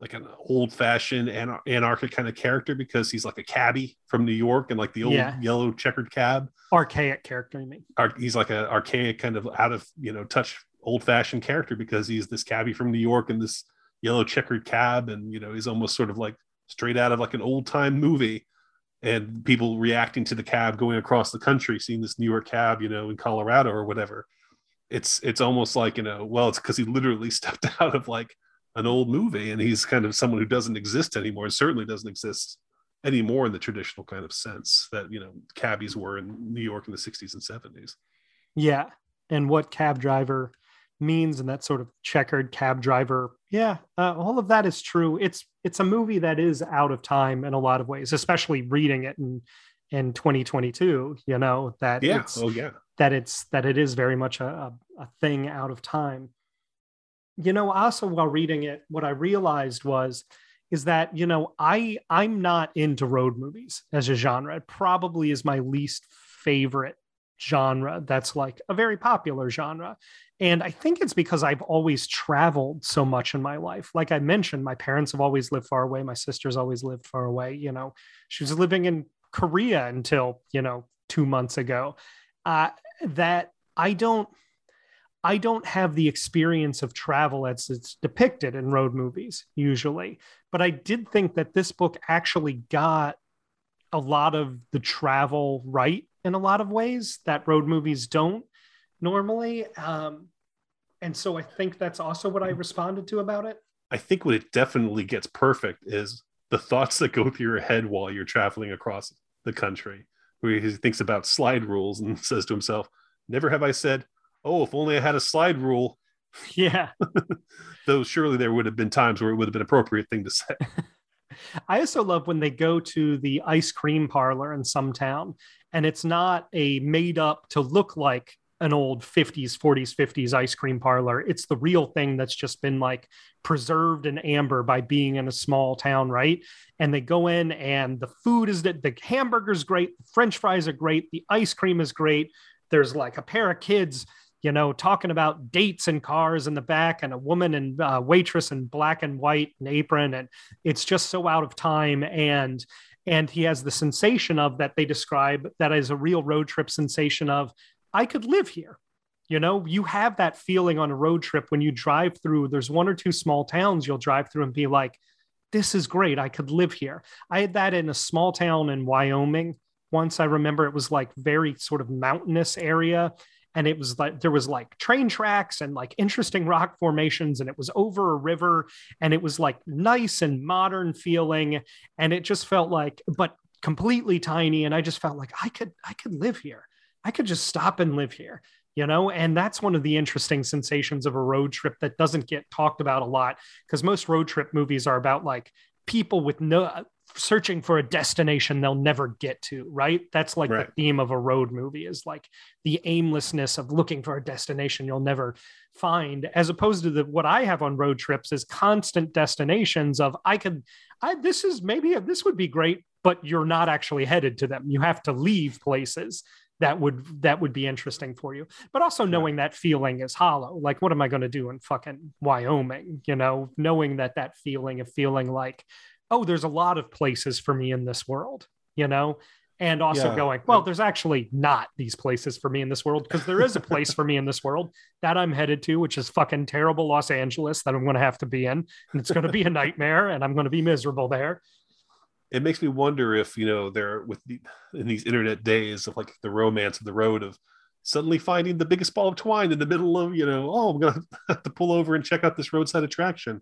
like an old-fashioned anar- anarchic kind of character because he's like a cabbie from New York and like the old Yeah. yellow checkered cab. Archaic character, you mean? Ar- he's like an archaic kind of out of you know touch old-fashioned character because he's this cabbie from New York and this yellow checkered cab, and you know he's almost sort of like straight out of like an old-time movie. And people reacting to the cab going across the country, seeing this New York cab, you know, in Colorado or whatever it's it's almost like you know well it's because he literally [laughs] stepped out of like an old movie and he's kind of someone who doesn't exist anymore and certainly doesn't exist anymore in the traditional kind of sense that you know cabbies were in new york in the 60s and 70s Yeah. And what cab driver means and that sort of checkered cab driver. Yeah. Uh, all of that is true. It's it's a movie that is out of time in a lot of ways, especially reading it in in 2022, you know, that yeah oh yeah that it's that it is very much a, a, a thing out of time you know also while reading it what i realized was is that you know i i'm not into road movies as a genre. It probably is my least favorite genre that's like a very popular genre. And i think it's because i've always traveled so much in my life. Like i mentioned my parents have always lived far away. My sister's always lived far away you know. She was living in korea until you know two months ago. Uh, that I don't I don't have the experience of travel as it's depicted in road movies usually. But I did think that this book actually got a lot of the travel right in a lot of ways that road movies don't normally. Um, and so I think that's also what I responded to about it. i think what it definitely gets perfect is the thoughts that go through your head while you're traveling across the country where he thinks about slide rules and [laughs] says to himself never have i said oh if only i had a slide rule [laughs] Yeah. [laughs] though surely there would have been times where it would have been an appropriate thing to say [laughs] I also love when they go to the ice cream parlor in some town and it's not a made up to look like an old 50s, 40s, 50s ice cream parlor. It's the real thing that's just been like preserved in amber by being in a small town, right? And they go in and the food is that the hamburger's great, the french fries are great, the ice cream is great. There's like a pair of kids you know, talking about dates and cars in the back, and a woman and uh, waitress in black and white and apron, and it's just so out of time. And and he has the sensation of that they describe that as a real road trip sensation of I could live here. You know, you have that feeling on a road trip when you drive through. There's one or two small towns you'll drive through and be like, "This is great. I could live here." I had that in a small town in Wyoming. Once I remember, it was like very sort of mountainous area and it was like there was like train tracks and like interesting rock formations and it was over a river and it was like nice and modern feeling. And it just felt like but completely tiny. And i just felt like i could i could live here. I could just stop and live here you know? And that's one of the interesting sensations of a road trip that doesn't get talked about a lot because most road trip movies are about like people with no searching for a destination they'll never get to right? That's like Right. the theme of a road movie is like the aimlessness of looking for a destination you'll never find as opposed to the what i have on road trips is constant destinations of i could i this is maybe this would be great but you're not actually headed to them. You have to leave places that would that would be interesting for you. But also knowing that feeling is hollow. Like what am i going to do in fucking wyoming? You know knowing that that feeling of feeling like oh there's a lot of places for me in this world you know? And also Yeah. going well there's actually not these places for me in this world because there is a place for me in this world that i'm headed to which is fucking terrible los angeles that i'm going to have to be in. And it's going to be a nightmare and i'm going to be miserable there. It makes me wonder if you know they're with the in these internet days of like the romance of the road of suddenly finding the biggest ball of twine in the middle of you know oh i'm gonna [laughs] have to pull over and check out this roadside attraction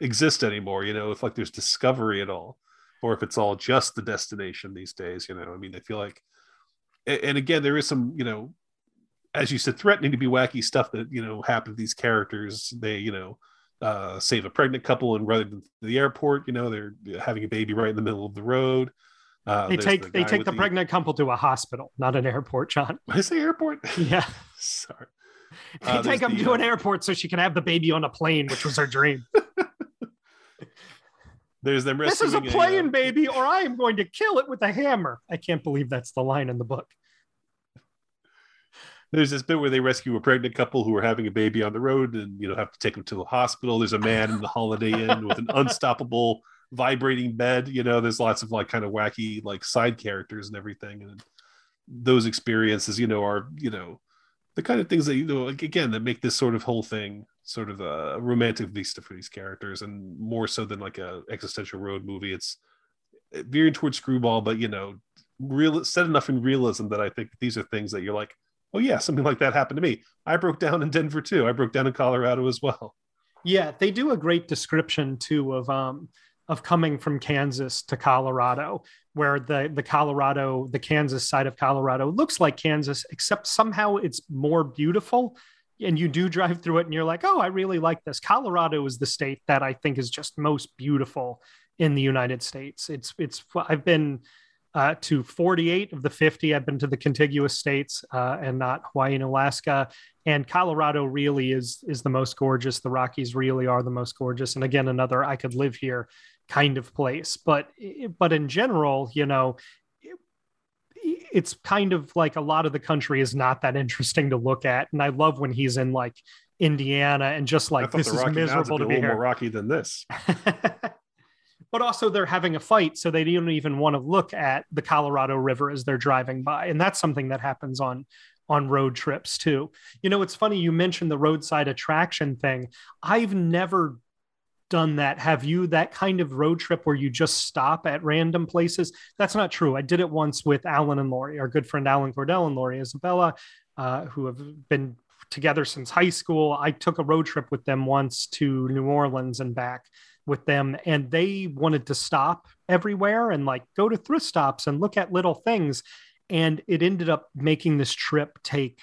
exist anymore you know if like there's discovery at all or if it's all just the destination these days you know i mean i feel like and, again, there is some, you know, as you said, threatening to be wacky stuff that you know happen to these characters. They, you know, uh, save a pregnant couple and run to the airport. You know, they're having a baby right in the middle of the road. Uh, they take the they take the, the, pregnant couple to a hospital, not an airport, John. [laughs] I say airport? Yeah. [laughs] Sorry. They uh, take them the, to an uh, airport so she can have the baby on a plane, which was her dream. [laughs] There's them. This is a plane, a, uh, baby, or I am going to kill it with a hammer. I can't believe that's the line in the book. There's this bit where they rescue a pregnant couple who are having a baby on the road, and you know have to take them to the hospital. There's a man in the Holiday Inn with an unstoppable vibrating bed. You know, there's lots of like kind of wacky like side characters and everything, and those experiences, you know, are you know the kind of things that you know like, again that make this sort of whole thing sort of a romantic vista for these characters and more so than like a existential road movie. It's veering towards screwball but you know real set enough in realism that i think these are things that you're like oh yeah something like that happened to me. I broke down in denver too. I broke down in colorado as well. Yeah they do a great description too of um of coming from Kansas to Colorado, where the the Colorado, the Kansas side of Colorado looks like Kansas, except somehow it's more beautiful. And you do drive through it, and you're like, "Oh, I really like this." Colorado is the state that I think is just most beautiful in the United States. It's it's I've been uh, to 48 of the 50. I've been to the contiguous states uh, and not Hawaii and Alaska. And Colorado really is is the most gorgeous. The Rockies really are the most gorgeous. And again, another I could live here kind of place. But eh, but in general, you know, it's kind of like a lot of the country is not that interesting to look at. And I love when he's in like Indiana and just like this is miserable to be here. More rocky than this. [laughs] but also they're having a fight, so they don't even want to look at the Colorado River as they're driving by, and that's something that happens on on road trips too. You know, it's funny you mentioned the roadside attraction thing. I've never done that. Have you that kind of road trip where you just stop at random places? That's not true. I did it once with Alan and Lori, our good friend Alan Cordell and Lori Isabella, uh, who have been together since high school. I took a road trip with them once to New Orleans and back with them, and they wanted to stop everywhere and like go to thrift stops and look at little things. And it ended up making this trip take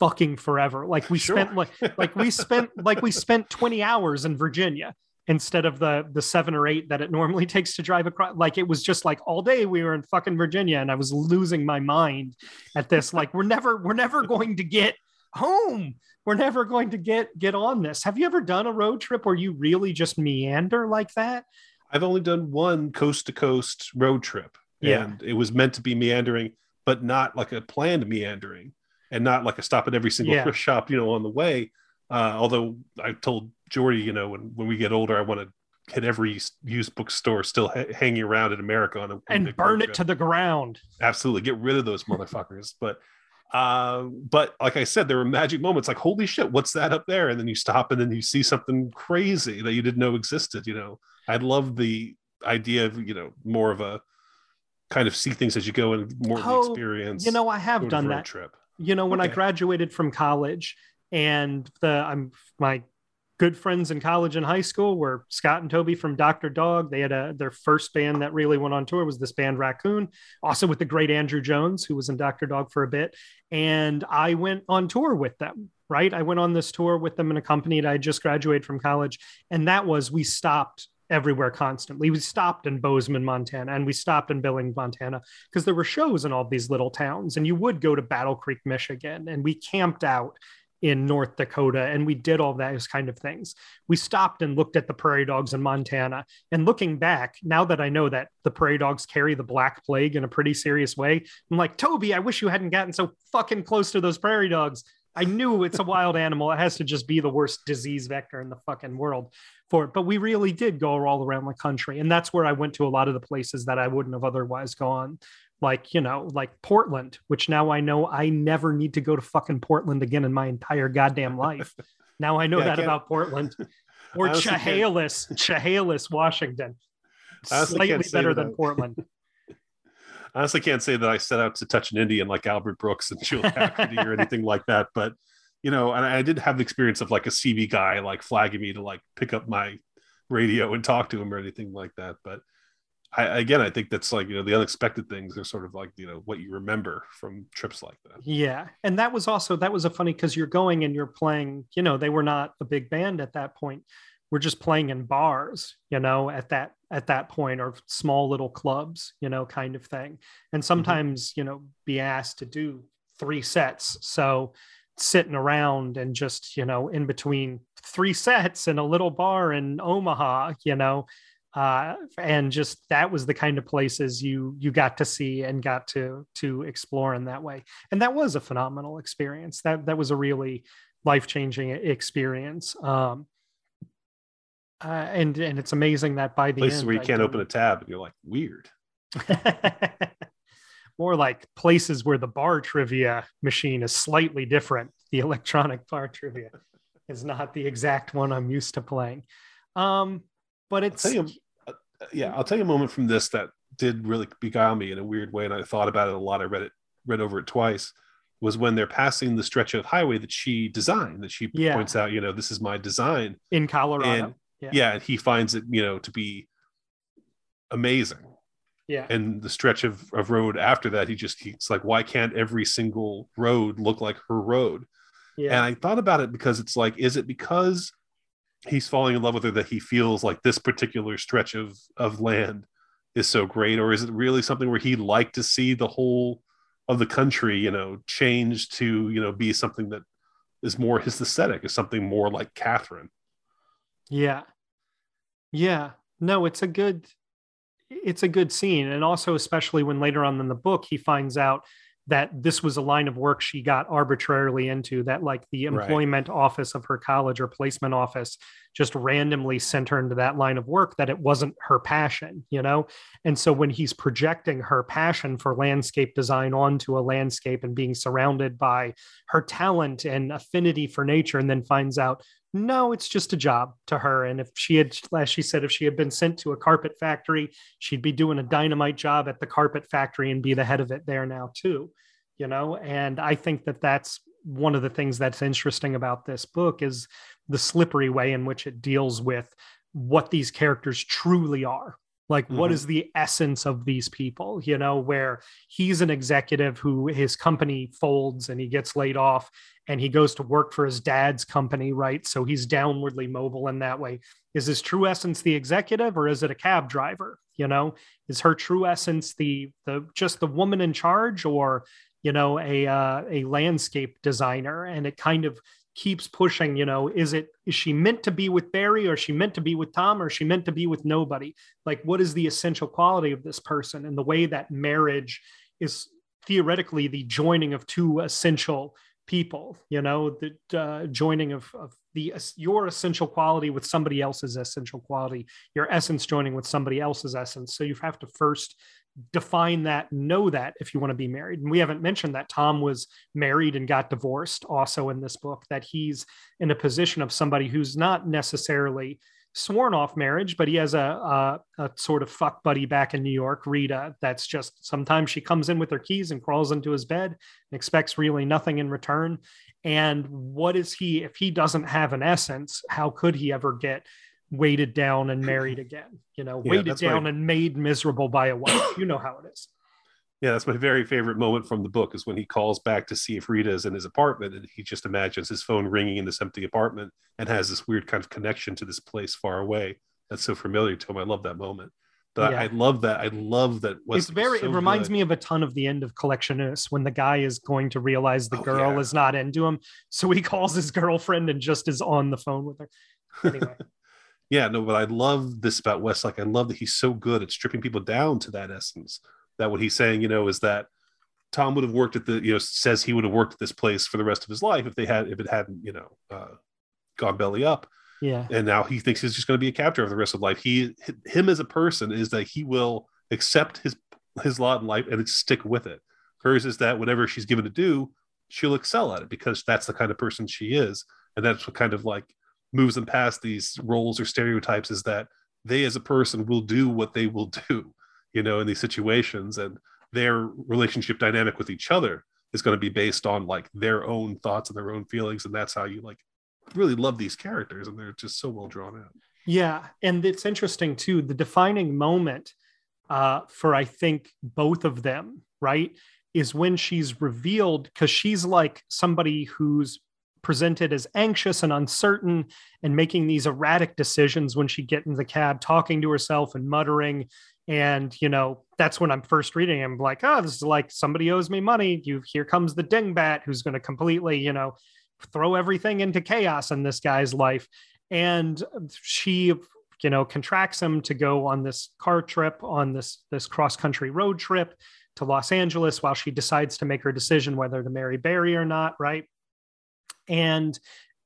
fucking forever. Like we sure. spent like like we spent like we spent 20 hours in Virginia instead of the the seven or eight that it normally [laughs] takes to drive across. Like it was just like all day we were in fucking Virginia and I was losing my mind at this. Like we're never we're never going to get home. We're never going to get get on this. Have you ever done a road trip where you really just meander like that? I've only done one coast to coast road trip. Yeah. And it was meant to be meandering, but not like a planned meandering and not like a stop at every single yeah. shop, you know, on the way. Uh, although I told Jordy, you know, when, when we get older, I want to hit every used bookstore still ha- hanging around in America on a, and burn it to the ground. Absolutely, get rid of those motherfuckers. but uh, but like I said, there were magic moments like, holy shit, what's that up there? And then you stop and then you see something crazy that you didn't know existed. You know, I love the idea of you know more of a kind of see things as you go and more oh, the experience. You know, I have done that trip you know when okay. i graduated from college and the i'm my good friends in college and high school were scott and toby from dr dog. They had a their first band that really went on tour was this band raccoon also with the great andrew jones who was in dr dog for a bit. And i went on tour with them right? I went on this tour with them and accompanied i just graduated from college. And that was we stopped everywhere constantly. We stopped in Bozeman, Montana, and we stopped in Billings, Montana, because there were shows in all these little towns. And you would go to Battle Creek, Michigan, and we camped out in North Dakota, and we did all those kind of things. We stopped and looked at the prairie dogs in Montana. And looking back, now that I know that the prairie dogs carry the black plague in a pretty serious way, I'm like, Toby, I wish you hadn't gotten so fucking close to those prairie dogs. I knew it's a wild animal. It has to just be the worst disease vector in the fucking world for it. But we really did go all around the country. And that's where I went to a lot of the places that I wouldn't have otherwise gone. Like, you know, like Portland, which now I know I never need to go to fucking Portland again in my entire goddamn life. [laughs] now I know yeah, that I about Portland. [laughs] Or Chehalis, Chehalis, Washington. Slightly better than Portland. [laughs] I honestly can't say that I set out to touch an Indian like Albert Brooks and Sheila Hagerty or anything [laughs] like that, but you know, and I did have the experience of like a CB guy like flagging me to like pick up my radio and talk to him or anything like that. But I, again, I think that's like you know the unexpected things are sort of like you know what you remember from trips like that. Yeah, and that was also that was a funny because you're going and you're playing. You know, they were not a big band at that point. We're just playing in bars, you know, at that at that point, or small little clubs, you know, kind of thing. And mm-hmm. sometimes, mm-hmm. you know, be asked to do three sets. So sitting around and just you know in between three [laughs] sets in a little bar in Omaha, you know, uh, and just that was the kind of places you you got to see and got to to explore in that way and that was a phenomenal experience that that was a really life changing experience um uh, and and it's amazing that by the places end, where you can't open a tab and you're like weird [laughs] more like places where the bar trivia machine is slightly different the electronic bar trivia is not the exact one i'm used to playing um but it's yeah, I'll tell you a moment from this that did really beguile me in a weird way, and I thought about it a lot. I read it, read over it twice. Was when they're passing the stretch of highway that she designed, that she yeah. points out, you know, this is my design in Colorado. And, yeah. yeah, and he finds it, you know, to be amazing. Yeah. And the stretch of, of road after that, he just he's like, why can't every single road look like her road? Yeah. And I thought about it because it's like, is it because he's falling in love with her that he feels like this particular stretch of of land is so great or is it really something where he'd like to see the whole of the country you know change to you know be something that is more his aesthetic is something more like catherine yeah yeah. No it's a good it's a good scene. And also especially when later on in the book he finds out that this was a line of work she got arbitrarily into that like the employment right. office of her college or placement office just randomly sent her into that line of work that it wasn't her passion you know? And so when he's projecting her passion for landscape design onto a landscape and being surrounded by her talent and affinity for nature and then finds out no, it's just a job to her. And if she had, as she said, if she had been sent to a carpet factory, she'd be doing a dynamite job at the carpet factory and be the head of it there now, too. You know, and I think that that's one of the things that's interesting about this book is the slippery way in which it deals with what these characters truly are like mm-hmm. what is the essence of these people you know where he's an executive who his company folds and he gets laid off and he goes to work for his dad's company right? So he's downwardly mobile in that way. Is his true essence the executive or is it a cab driver you know? Is her true essence the the just the woman in charge or you know a uh, a landscape designer? And it kind of keeps pushing you know is it is she meant to be with barry or she meant to be with tom or she meant to be with nobody? Like what is the essential quality of this person? And the way that marriage is theoretically the joining of two essential people you know the uh, joining of, of the your essential quality with somebody else's essential quality your essence joining with somebody else's essence. So you have to first define that, know that if you want to be married. And we haven't mentioned that Tom was married and got divorced also in this book, that he's in a position of somebody who's not necessarily sworn off marriage, but he has a, a, a, sort of fuck buddy back in New York, Rita. That's just sometimes she comes in with her keys and crawls into his bed and expects really nothing in return. And what is he, if he doesn't have an essence, how could he ever get weighted down and married [clears throat] again, you know, yeah, weighted down my... and made miserable by a wife. You know how it is. [clears throat] Yeah, that's my very favorite moment from the book is when he calls back to see if Rita is in his apartment and he just imagines his phone ringing in this empty apartment and has this weird kind of connection to this place far away. That's so familiar to him. I love that moment. But yeah. I love that. I love that. It's very. So it reminds good. me of a ton of the end of Collectionneuse when the guy is going to realize the oh, girl yeah. is not into him, so he calls his girlfriend and just is on the phone with her. [laughs] Anyway, yeah, no, but I love this about Westlake. I love that he's so good at stripping people down to that essence. That what he's saying, you know, is that Tom would have worked at the, you know, says he would have worked at this place for the rest of his life if they had, if it hadn't, you know, uh, gone belly up. Yeah. And now he thinks he's just going to be a captor for the rest of life. He, him as a person is that he will accept his his lot in life and stick with it. Hers is that whatever she's given to do, she'll excel at it because that's the kind of person she is, and that's what kind of like moves them past these roles or stereotypes is that they as a person will do what they will do you know in these situations. And their relationship dynamic with each other is going to be based on like their own thoughts and their own feelings. And that's how you like really love these characters. And they're just so well drawn out yeah. And it's interesting too the defining moment uh, for I think both of them, right? Is when she's revealed because she's like somebody who's presented as anxious and uncertain and making these erratic decisions when she get in the cab talking to herself and muttering. And you know that's when i'm first reading i'm like oh this is like somebody owes me money. You here comes the dingbat who's going to completely you know throw everything into chaos in this guy's life. And she you know contracts him to go on this car trip on this this cross country road trip to los angeles while she decides to make her decision whether to marry barry or not right and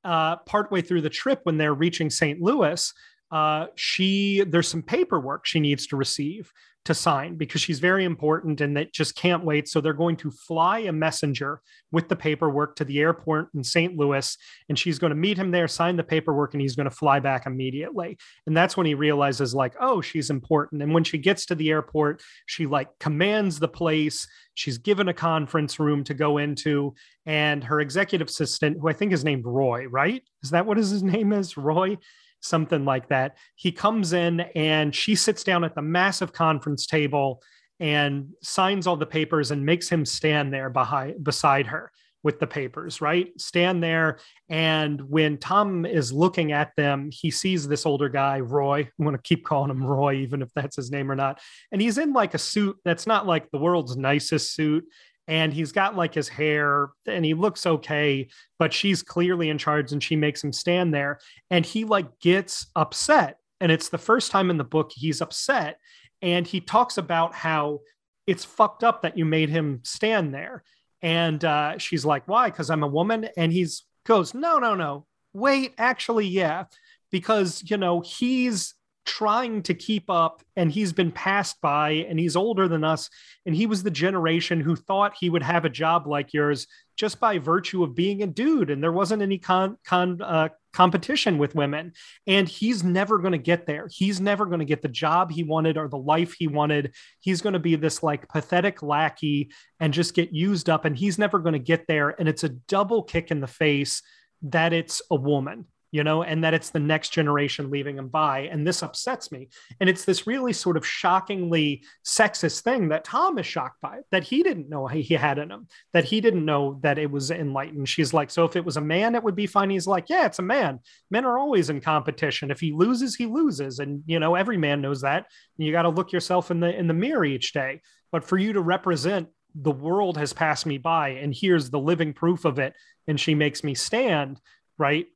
uh, partway through the trip, when they're reaching St. Louis, uh, she there's some paperwork she needs to receive to sign because she's very important and that just can't wait. So they're going to fly a messenger with the paperwork to the airport in St. Louis, and she's going to meet him there, sign the paperwork, and he's going to fly back immediately. And that's when he realizes, like, oh, she's important. And when she gets to the airport, she like commands the place. She's given a conference room to go into, and her executive assistant, who I think is named Roy, right? Is that what his [laughs] name is? Roy? Something like that. He comes in and she sits down at the massive conference table and signs all the papers and makes him stand there behind beside her with the papers, right? Stand there. And when Tom is looking at them, he sees this older guy, Roy. I'm going to keep calling him Roy, even if that's his name or not. And he's in like a suit that's not like the world's nicest suit and he's got like his hair and he looks okay but she's clearly in charge and she makes him stand there. And he like gets upset and it's the first time in the book he's upset and he talks about how it's fucked up that you made him stand there. And uh, she's like why? Because i'm a woman? And he's goes no no no. Wait actually yeah. Because you know he's trying to keep up and he's been passed by and he's older than us and he was the generation who thought he would have a job like yours just by virtue of being a dude and there wasn't any con, con uh, competition with women. And he's never going to get there. He's never going to get the job he wanted or the life he wanted. He's going to be this like pathetic lackey and just get used up and he's never going to get there. And it's a double kick in the face that it's a woman you know, and that it's the next generation leaving him by. And this upsets me. And it's this really sort of shockingly sexist thing that Tom is shocked by, that he didn't know he had in him, that he didn't know that it was enlightened. She's like, so if it was a man, it would be fine. He's like, yeah, it's a man. Men are always in competition. If he loses, he loses. And, you know, every man knows that. And you got to look yourself in the, in the mirror each day. But for you to represent the world has passed me by and here's the living proof of it. And she makes me stand, right?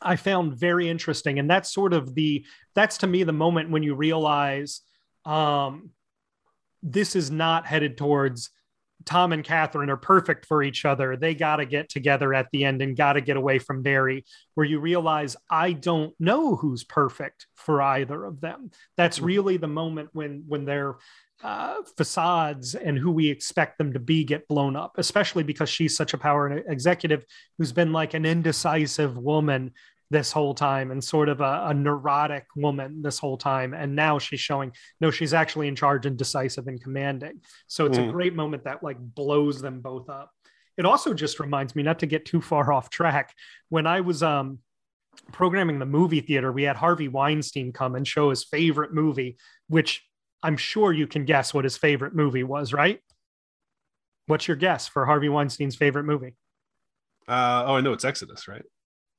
I found very interesting. And that's sort of the, that's to me the moment when you realize um, this is not headed towards Tom and Catherine are perfect for each other. They got to get together at the end and got to get away from Barry, where you realize I don't know who's perfect for either of them. That's mm-hmm. really the moment when when they're uh, facades and who we expect them to be get blown up, especially because she's such a power executive who's been like an indecisive woman this whole time and sort of a, a, neurotic woman this whole time. And now she's showing, no, she's actually in charge and decisive and commanding. So it's mm. a great moment that like blows them both up. It also just reminds me not to get too far [laughs] off track. When I was um, programming the movie theater, we had Harvey Weinstein come and show his favorite movie, which I'm sure you can guess what his favorite movie was, right? What's your guess for Harvey Weinstein's favorite movie? Uh, oh, I know it's Exodus, right?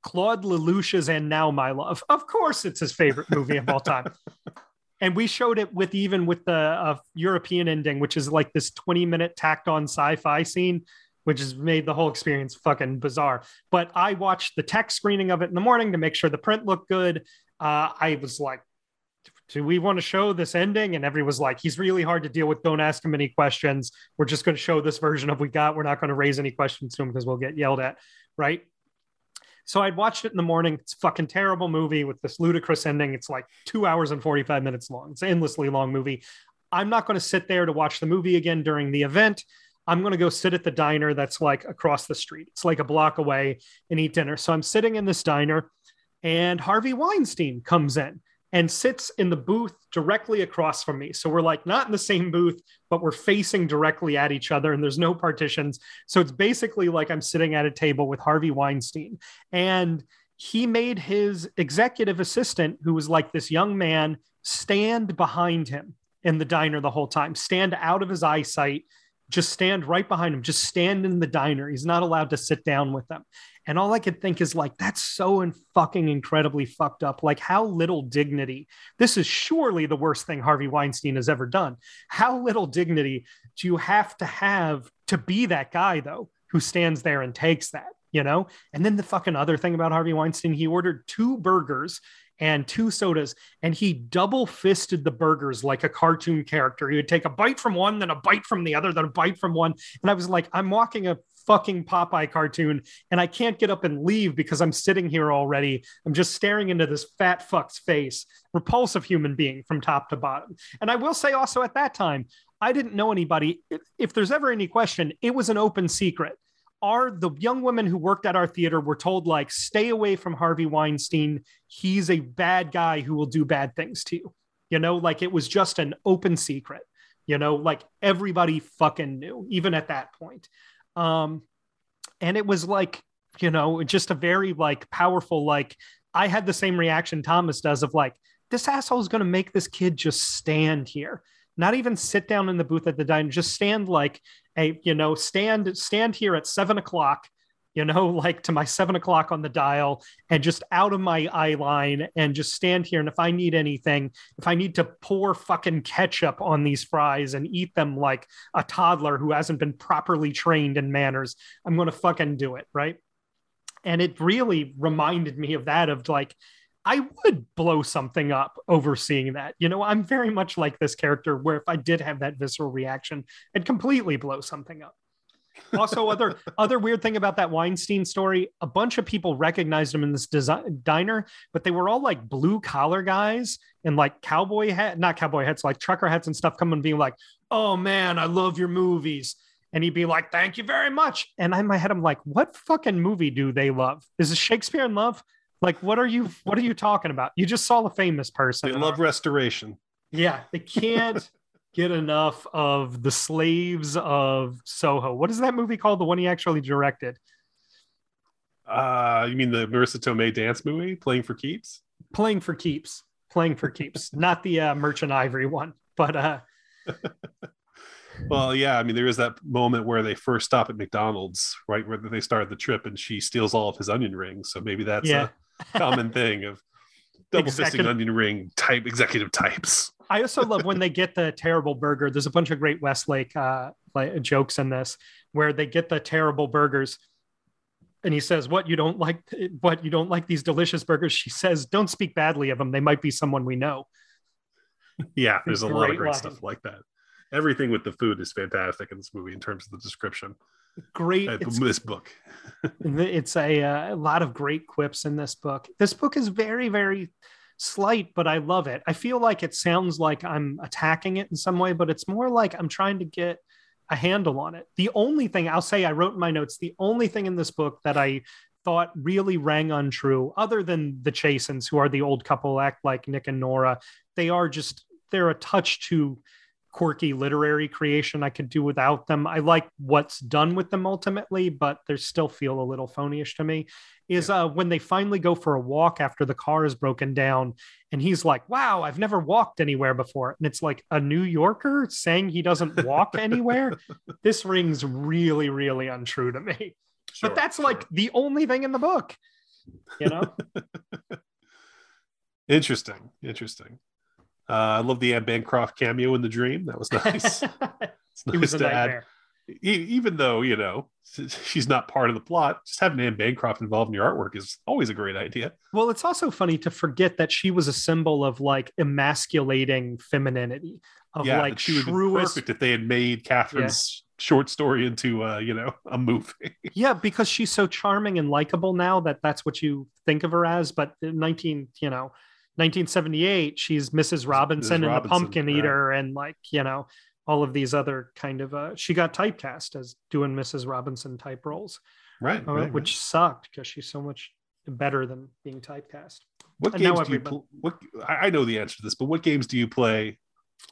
Claude Lelouch's And Now My Love. Of course, it's his favorite movie of all time. [laughs] and we showed it with even with the uh, European ending, which is like this 20 minute tacked on sci fi scene, which has made the whole experience fucking bizarre. But I watched the tech screening of it in the morning to make sure the print looked good. Uh, I was like, do we want to show this ending? And everyone was like, he's really hard to deal with. Don't ask him any questions. We're just going to show this version of we got. We're not going to raise any questions to him because we'll get yelled at. Right. So I'd watched it in the morning. It's fucking terrible movie with this ludicrous ending. It's like two hours and 45 minutes long. It's an endlessly long movie. I'm not going to sit there to watch the movie again during the event. I'm going to go sit at the diner that's like across the street. It's like a block away and eat dinner. So I'm sitting in this diner and Harvey Weinstein comes in and sits in the booth directly across from me. So we're like not in the same booth, but we're facing directly at each other and there's no partitions. So it's basically like I'm sitting at a table with Harvey Weinstein. And he made his executive assistant, who was like this young man, stand behind him in the diner the whole time. Stand out of his eyesight. Just stand right behind him. Just stand in the diner. He's not allowed to sit down with them. And all I could think is like, that's so in fucking incredibly fucked up. Like, how little dignity. This is surely the worst thing Harvey Weinstein has ever done. How little dignity do you have to have to be that guy, though, who stands there and takes that, you know? And then the fucking other thing about Harvey Weinstein, he ordered two burgers and two sodas, and he double fisted the burgers like a cartoon character. He would take a bite from one, then a bite from the other, then a bite from one. And I was like, I'm walking a fucking Popeye cartoon, and I can't get up and leave because I'm sitting here already. I'm just staring into this fat fuck's face, repulsive human being from top to bottom. And I will say also at that time, I didn't know anybody. If there's ever any question, it was an open secret. Are the young women who worked at our theater were told like stay away from Harvey Weinstein. He's a bad guy who will do bad things to you. You know, like it was just an open secret. You know, like everybody fucking knew, even at that point. Um, and it was like, you know, just a very like powerful, like I had the same reaction Thomas does of like, this asshole is going to make this kid just stand here, not even sit down in the booth at the diner, just stand like a, you know, stand, stand here at seven o'clock you know, [laughs] like to my seven o'clock on the dial and just out of my eye line and just stand here. And if I need anything, if I need to pour fucking ketchup on these fries and eat them like a toddler who hasn't been properly trained in manners, I'm going to fucking do it. Right. And it really reminded me of that, of like, I would blow something up over seeing that. You know, I'm very much like this character where if I did have that visceral reaction, I'd completely blow something up also, other other weird thing about that Weinstein story, a bunch of people recognized him in this design, diner, but they were all like blue collar guys and like cowboy hat, not cowboy hats, like trucker hats and stuff, coming and being like, "Oh man, I love your movies." And he'd be like, "Thank you very much." And in my head, I'm like, "What fucking movie do they love? Is it Shakespeare in Love? Like, what are you? What are you talking about? You just saw a famous person. They love restoration. Yeah, they can't get enough of the slaves of Soho. What is that movie called? The one he actually directed. Uh, you mean the Marisa Tomei dance movie, Playing for Keeps? Playing for Keeps. Playing for Keeps. [laughs] Not the uh, Merchant Ivory one, but. uh [laughs] well, yeah, I mean, there is that moment where they first stop at McDonald's, right, where they start the trip, and she steals all of his onion rings. So maybe that's yeah. a common [laughs] thing of double fisting onion ring type executive types. I also love when they get the [laughs] terrible burger. There's a bunch of great Westlake uh, like jokes in this where they get the terrible burgers, and he says, "What you don't like? What you don't like these delicious burgers?" She says, "Don't speak badly of them. They might be someone we know." Yeah, there's a lot of great line. stuff like that. Everything with the food is fantastic in this movie in terms of the description. Great, uh, this book. [laughs] it's a, uh, a lot of great quips in this book. This book is very, very slight, but I love it. I feel like it sounds like I'm attacking it in some way, but it's more like I'm trying to get a handle on it. The only thing I'll say I wrote in my notes, the only thing in this book that I thought really rang untrue, other than the Chasins, who are the old couple act like Nick and Nora, they are just they're a touch too quirky literary creation. I could do without them. I like what's done with them ultimately, but they still feel a little phonyish to me. Is yeah. uh, when they finally go for a walk after the car is broken down, and he's like, "Wow, I've never walked anywhere before," and it's like a New Yorker saying he doesn't walk [laughs] anywhere. This rings really, really untrue to me. Sure, but that's sure. like the only thing in the book, you know. [laughs] interesting, interesting. Uh, I love the Anne Bancroft cameo in the dream. That was nice. [laughs] it's nice to add. Even though you know [laughs] she's not part of the plot, just having Anne Bancroft involved in your artwork is always a great idea. Well, it's also funny to forget that she was a symbol of like emasculating femininity. Of yeah, like she truest... would be perfect if they had made Catherine's yeah. short story into uh, you know a movie. [laughs] yeah, because she's so charming and likable now that that's what you think of her as. But 19, you know, 1978 she's mrs robinson and the pumpkin eater and like you know all of these other kind of uh she got typecast as doing mrs robinson type roles right, uh, right which right. sucked because she's so much better than being typecast what and games do you pl- what i know the answer to this but what games do you play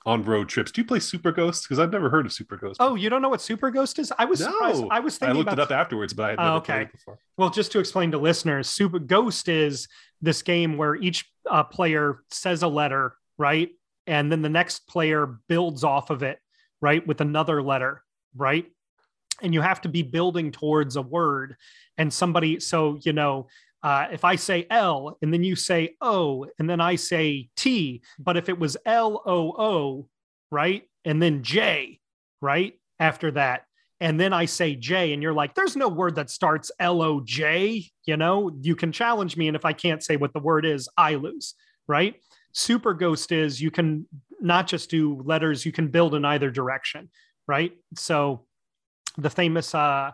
on road trips. Do you play Super Ghost? Because I've never heard of Super Ghost. Oh, you don't know what Super Ghost is? I was no. surprised. I was thinking. I looked about... it up afterwards, but I had never oh, okay. played it before. Well, just to explain to listeners, Super Ghost is this game where each uh, player says a letter, right? and then the next player builds off of it, right, with another letter, right? And you have to be building towards a word. And somebody, so, you know, uh, if I say L and then you say O and then I say T, but if it was L O O, right, and then J, right, after that, and then I say J, and you're like, there's no word that starts L O J, you know, you can challenge me. And if I can't say what the word is, I lose, right? Super Ghost is you can not just do letters, you can build in either direction, right? So the famous uh,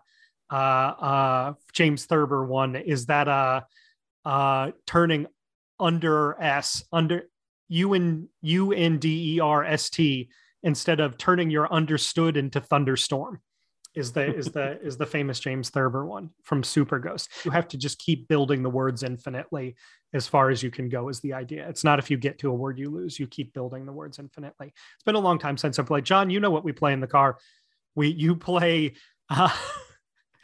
uh, uh, James Thurber one is that uh, uh, turning under S under U N U N D E R S T instead of turning your understood into thunderstorm is the is the [laughs] is the famous James Thurber one from Super Ghost. You have to just keep building the words infinitely as far as you can go is the idea. It's not if you get to a word you lose, you keep building the words infinitely. It's been a long time since I played. John, you know what we play in the car. We you play uh, [laughs]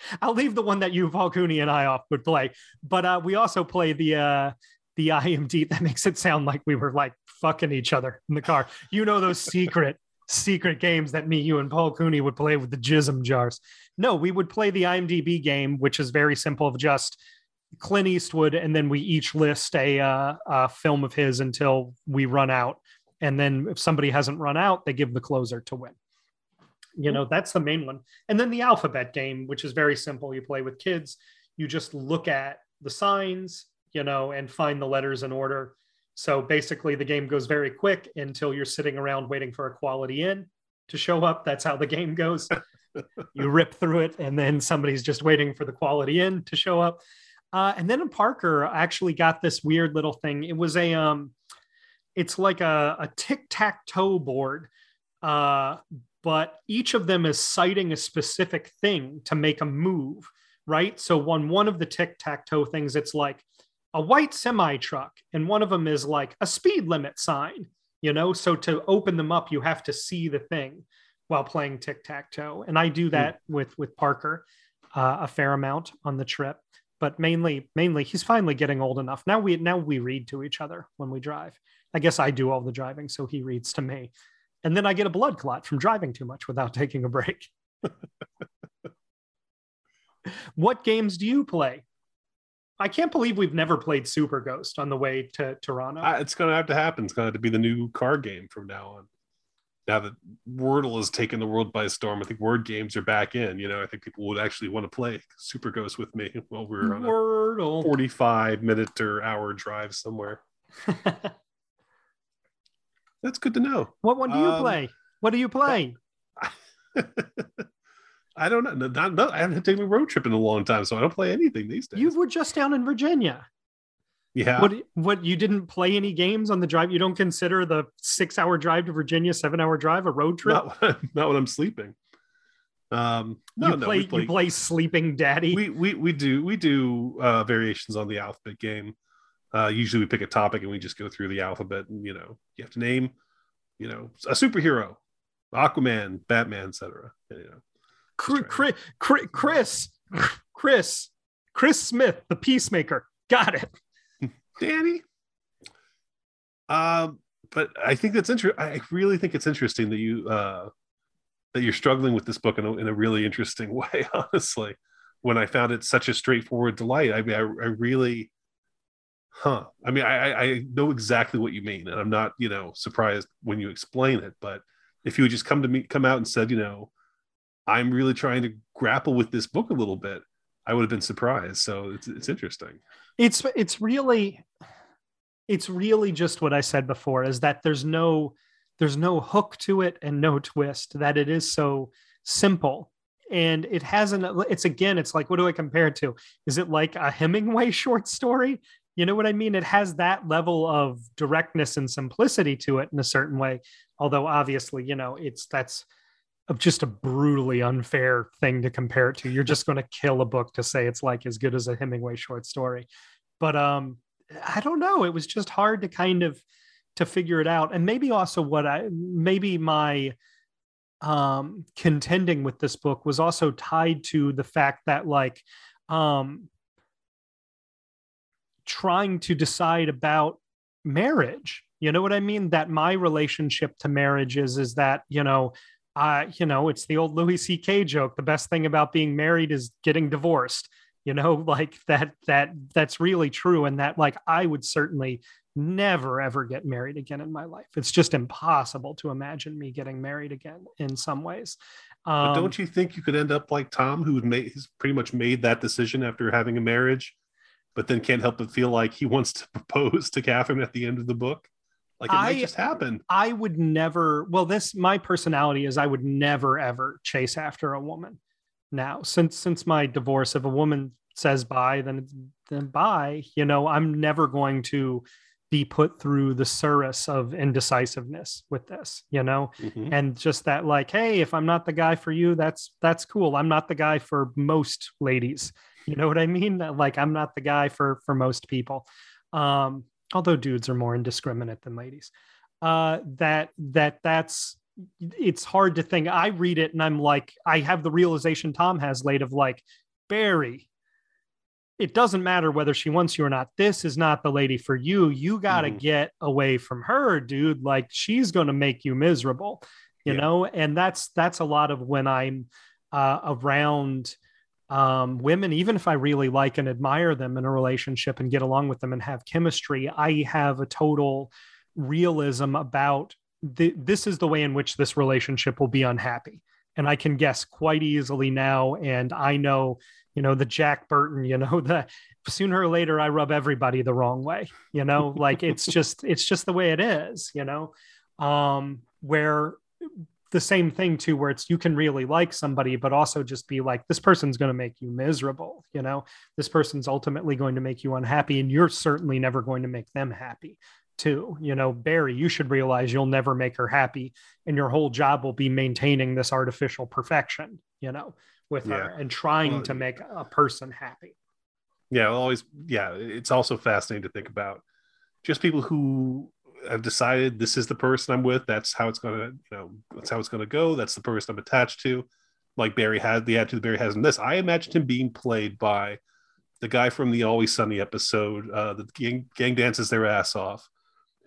[laughs] I'll leave the one that you Paul Cooney, and I off would play, but uh, we also play the uh the IMD [laughs] that makes it sound like we were like fucking each other in the car. You know those secret [laughs] secret games that me, you, and Paul Cooney would play with the jism jars. No, we would play the IMDb game, which is very simple of just Clint Eastwood, and then we each list a, uh, a film of his until we run out. And then if somebody hasn't run out, they give the closer to win. You know, that's the main one. And then the alphabet game, which is very simple. You play with kids, you just look at the signs, you know, and find the letters in order so basically, the game goes very quick until you're sitting around waiting for a quality in to show up. That's how the game goes. [laughs] you rip through it, and then somebody's just waiting for the quality in to show up. Uh, and then Parker actually got this weird little thing. It was a um, it's like a, a tic tac toe board, uh, but each of them is citing a specific thing to make a move, right? So on one of the tic tac toe things, it's like a white semi truck, and one of them is like a speed limit sign, you know? So to open them up, you have to see the thing while playing tic tac toe. And I do hmm. that mm. with with Parker uh, a fair amount on the trip, but mainly mainly he's finally getting old enough. Now we now we read to each other when we drive. I guess I do all the driving, so he reads to me. And then I get a blood clot from driving too much without [laughs] taking a break. what games do you play? I can't believe we've never played Super Ghost on the way to Toronto. Uh, it's going to have to happen. It's going to have to be the new card game from now on. Now that Wordle has taken the world by storm, I think word games are back in. You know, I think people would actually want to play Super Ghost with me while we are on Wordle. a 45 minute or hour drive somewhere. [laughs] That's good to know. What one do you um, play? What do you play? [laughs] I don't know. Not, not, I haven't taken a road trip in a long time, so I don't play anything these days. You were just down in Virginia. Yeah. What? What? You didn't play any games on the drive? You don't consider the six-hour drive to Virginia, seven-hour drive, a road trip? Not, not when I'm sleeping. Um, no, you play, no, play, you play Sleeping Daddy. We we we do we do uh, variations on the alphabet game. Uh, usually we pick a topic and we just go through the alphabet, and you know you have to name, you know, a superhero, Aquaman, Batman, etc. You know, Chris, Chris, Chris, Chris Smith, the Peacemaker. Got it, [laughs] Danny. Um, but I think that's interesting. I really think it's interesting that you uh, that you're struggling with this book in a, in a really interesting [laughs] way. Honestly, when I found it such a straightforward delight, I mean, I, I really, huh? I mean, I, I know exactly what you mean, and I'm not, you know, surprised when you explain it. But if you would just come to me, come out and said, you know, I'm really trying to grapple with this book a little bit, I would have been surprised. So it's it's interesting. It's it's really it's really just what I said before is that there's no there's no hook to it and no twist that it is so simple and it hasn't it's again it's like what do i compare it to is it like a hemingway [laughs] short story you know what i mean it has that level of directness and simplicity to it in a certain way although obviously you know it's that's just a brutally unfair thing to compare it to. You're just going to kill a book to say it's like as good as a Hemingway short story. But um I don't know, it was just hard to kind of to figure it out. And maybe also what I maybe my um contending with this book was also tied to the fact that like um trying to decide about marriage. You know what I mean? That my relationship to marriage is is that, you know, uh, you know, it's the old Louis C.K. joke. The best thing about being married is getting divorced. You know, [laughs] like that, that, that's really true. And that, like, I would certainly never ever get married again in my life. It's just impossible to imagine me getting married again in some ways. Um, but don't you think you could end up like Tom, who made he's pretty much made that decision after having a marriage, but then can't help but feel like he [laughs] wants to propose to Catherine at the end of the book? Like it I, might just happen. I would never. Well, this my personality is I would never ever chase after a woman. Now, since since my divorce, if a woman says bye, then then bye. You know, I'm never going to be put through the service of indecisiveness with this you know mm-hmm. and just that like hey if i'm not the guy for you that's that's cool i'm not the guy for most ladies you know what i mean? Like i'm not the guy for for most people. Um although dudes are more indiscriminate than ladies. Uh that that that's it's hard to think. I read it and i'm like i have the realization tom has late of like barry it doesn't matter whether she wants you or not. This is not the lady for you. You got to mm. get away from her dude. Like she's going to make you miserable you yeah. know? And that's that's a lot of when i'm uh, around um, women, even if I really like and admire them in a relationship and get along with them and have chemistry, I have a total realism about the, this is the way in which this relationship will be unhappy. And I can guess quite easily now. And I know, you know, the Jack Burton, you know, [laughs] the sooner or later I rub everybody the wrong way, you know, like it's [laughs] just, it's just the way it is, you know, um, where the same thing too where it's you can really like somebody but also just be like this person's going to make you miserable you know? This person's ultimately going to make you unhappy and you're certainly never going to make them happy too you know? Barry you should realize you'll never make her happy and your whole job will be maintaining this artificial perfection you know with yeah. her and trying well, to make a person happy. Yeah always yeah it's also fascinating to think about just people who I've decided this is the person I'm with. That's how it's gonna, you know, that's how it's gonna go. That's the person I'm attached to. Like Barry had the attitude Barry has in this. I imagined him being played by the guy from the Always Sunny episode. Uh, the gang, gang dances their ass off,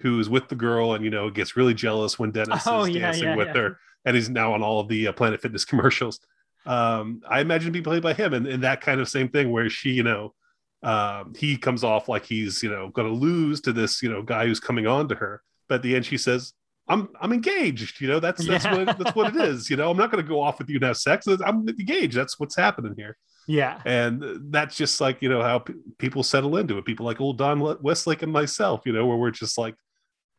who is with the girl and you know gets really jealous when Dennis oh, is yeah, dancing yeah, with yeah. her, and he's now on all of the uh, Planet Fitness commercials. Um, I imagine to be played by him, and, and that kind of same thing where she, you know, um, he comes off like he's you know going to lose to this you know guy who's coming on to her. But at the end she says i'm i'm engaged you know that's that's yeah. what that's what it is you know? I'm not going to go off with you and have sex. I'm engaged. That's what's happening here. Yeah. And that's just like you know how p- people settle into it. People like old don westlake and myself you know where we're just like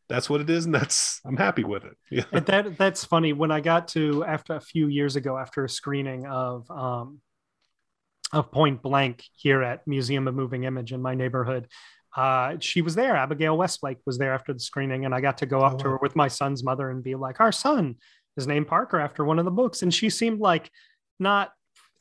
that's what it is and that's i'm happy with it. Yeah [laughs] and that that's funny. When i got to after a few years ago after a screening of um of Point Blank here at Museum of Moving Image in my neighborhood. Uh, she was there. Abigail Westlake was there after the screening, and I got to go up oh, to her with my son's mother and be like, "Our son is named Parker after one of the books," and she seemed like not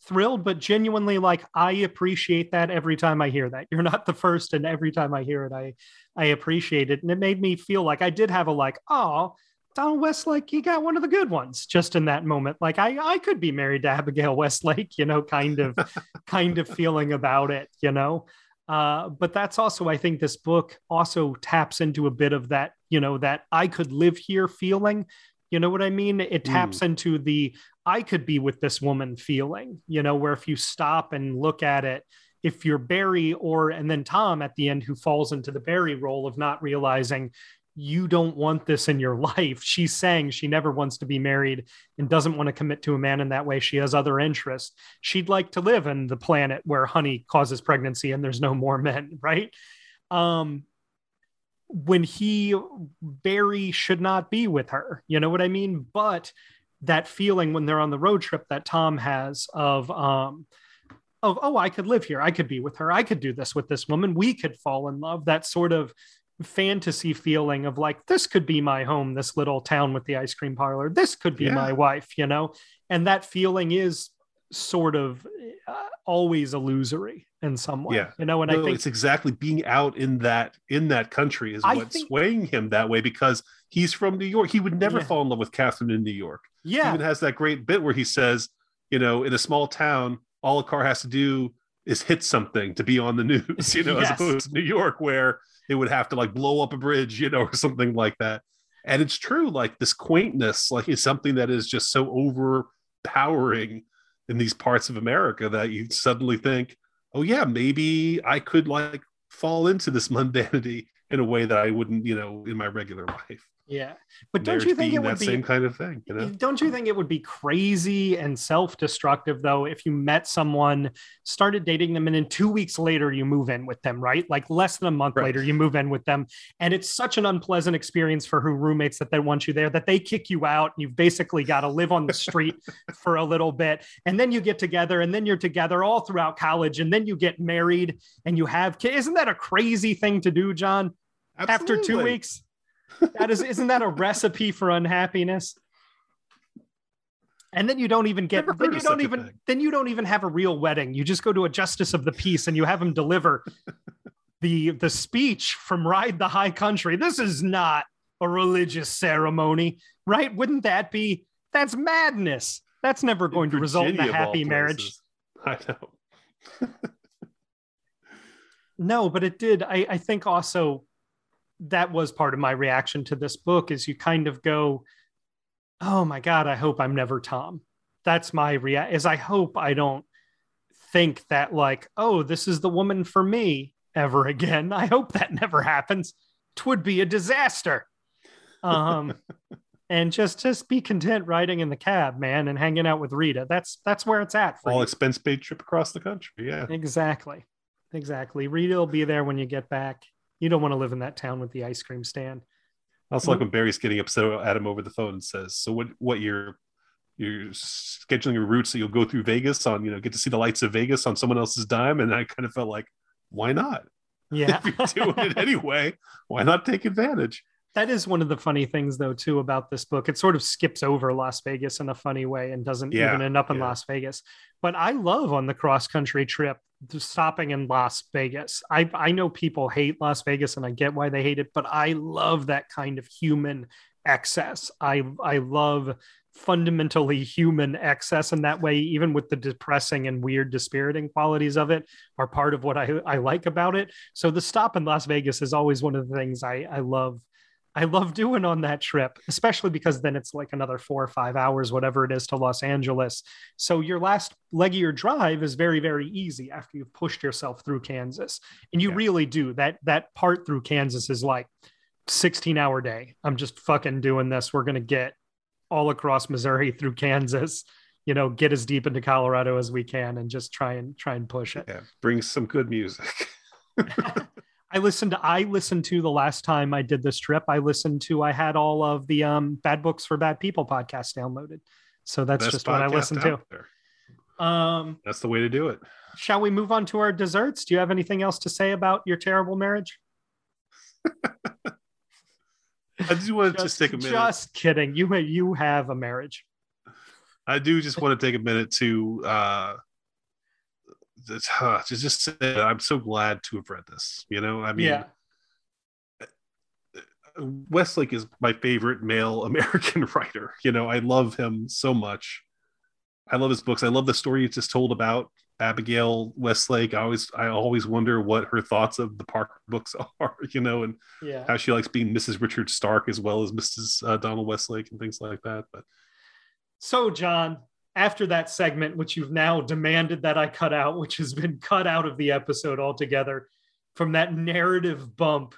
thrilled, but genuinely like, "I appreciate that every time I hear that. You're not the first, and every time I hear it, I I appreciate it." And it made me feel like I did have a like, "Oh." Donald Westlake, he got one of the good ones just in that moment. Like I, I could be married to Abigail [laughs] Westlake, you know, kind of, [laughs] kind of feeling about it, you know. Uh, but that's also, I think, this book also taps into a bit of that, you know, that I could live here feeling. You know what I mean? It taps mm. into the I could be with this woman feeling. You know, where if you stop and look at it, if you're Barry or and then Tom at the end who falls into the Barry role of not realizing you don't want this in your [laughs] life. She's saying she never wants to be married and doesn't want to commit to a man in that way. She has other interests. She'd like to live in the planet where honey causes pregnancy and there's no more men, [laughs] right? Um, when he, Barry should not be with her. You know what I mean? But that feeling when they're on the road trip that Tom has of, um, of, oh, I could live here. I could be with her. I could do this with this woman. We could fall in love. That sort of fantasy feeling of like this could be my home this little town with the ice cream parlor. This could be yeah. my wife you know? And that feeling is sort of uh, always illusory in some way yeah. you know? And no, i think it's exactly being out in that in that country is what's think, swaying him that way because he's from new york. He would never yeah. fall in love with catherine in new york. Yeah. he even has that great bit where he says you know in a small town all a car has to do is hit something to be on the [laughs] news you know yes. as opposed to new york where they would have to like blow up a bridge, you know, [laughs] or something like that. And it's true, like this quaintness, like is something that is just so overpowering in these parts of America that you suddenly think, oh yeah, maybe I could like fall into this [laughs] mundanity in a way that I wouldn't, you know, in my regular life. Yeah, but don't you think it would be same kind of thing? You know? Don't you think it would be crazy and self-destructive though if you met someone, started dating them, and then two weeks later you move in with them, right? Like less than a month right. later you move in with them, and it's such an unpleasant experience for who roommates that they want you there that they kick you out. And you've basically got to live on the street [laughs] for a little bit, and then you get together, and then you're together all throughout college, and then you get married and you have kids. Isn't that a crazy thing to do, John? Absolutely. After two weeks that is isn't that a recipe for unhappiness? And then you don't even get then you don't even then you don't even have a real wedding. You just go to a justice of the peace and you have him deliver the the speech from ride the high country. This is not a religious ceremony right? Wouldn't that be that's madness. That's never going in to result in a happy marriage. [laughs] i know. No but it did. I, I think also that was part of my reaction to this book is you kind of go oh my god i hope i'm never tom. That's my react is i hope i don't think that like oh this is the woman for me ever again. I hope that never happens. Twould be a disaster. Um [laughs] and just just be content riding in the cab man and hanging out with rita. That's that's where it's at for all you. expense paid trip across the country yeah. Exactly. Exactly. Rita will be there when you get back you don't want to live in that town with the ice cream stand. I also like mm-hmm. when Barry's getting upset at him over the phone and says, "So what? What you're you're scheduling your route so you'll go through Vegas on you know get to see the lights of Vegas on someone else's dime?" And I kind of felt like, why not? Yeah, [laughs] if you're doing it anyway, why not take advantage? That is one of the funny things, though, too, about this book. It sort of skips over Las Vegas in a funny way and doesn't yeah, even end up in yeah. Las Vegas. But I love on the cross country trip stopping in Las Vegas. I, I know people hate Las Vegas and I get why they hate it, but I love that kind of human excess. I, I love fundamentally human excess in that way even with the depressing and weird dispiriting qualities of it are part of what I, I like about it so the stop in las vegas is always one of the things i, I love I love doing on that trip, especially because then it's like another four or five hours, whatever it is, to Los Angeles. So your last leg of your drive is very, very easy after you've pushed yourself through Kansas. And you yeah. really do. That that part through Kansas is like 16 hour day. I'm just fucking doing this. We're gonna get all across Missouri [laughs] through Kansas, you know, get as deep into Colorado as we can and just try and try and push it. Yeah, bring some good music. [laughs] I listened to I listened to the last time I did this trip. I listened to I had all of the um bad books for bad people podcast downloaded. So that's Best just what I listened to. There. Um that's the way to do it. Shall we move on to our desserts? Do you have anything else to say about your terrible marriage? [laughs] I do want to just, just take a minute. Just kidding. You you have a marriage. I do just want to take a minute to uh uh, to just say I'm so glad to have read this. You know, I mean, yeah. Westlake is my favorite male [laughs] American writer. You know, I love him so much. I love his books. I love the story you just told about Abigail Westlake. I always, I always wonder what her thoughts of the Park [laughs] books are. You know, and yeah. how she likes being Mrs. Richard Stark as well as Mrs. Uh, Donald Westlake and things like that. But so, John, after that segment, which you've now demanded that I cut out, which has been cut out of the episode altogether from that narrative bump,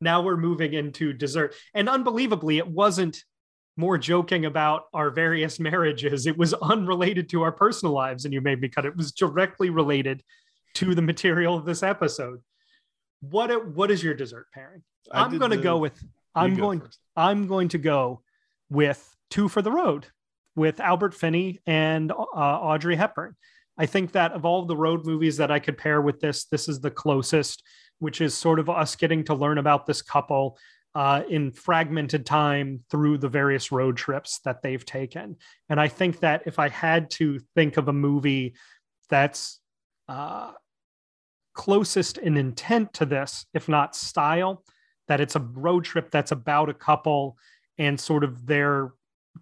now we're moving into dessert. And unbelievably, it wasn't more joking about our various marriages. It was unrelated to our personal lives, and you made me cut it. It was directly related to the material of this episode. What what is your dessert pairing? I I'm going to go with I'm going i I'm going to go with two for the road with Albert Finney and uh, Audrey Hepburn. I think that of all the road movies that I could pair with this, this is the closest, which is sort of us getting to learn about this couple uh, in fragmented time through the various road trips that they've taken. And I think that if I had to think of a movie that's uh, closest in intent to this, if not style, that it's a road trip that's about a couple and sort of their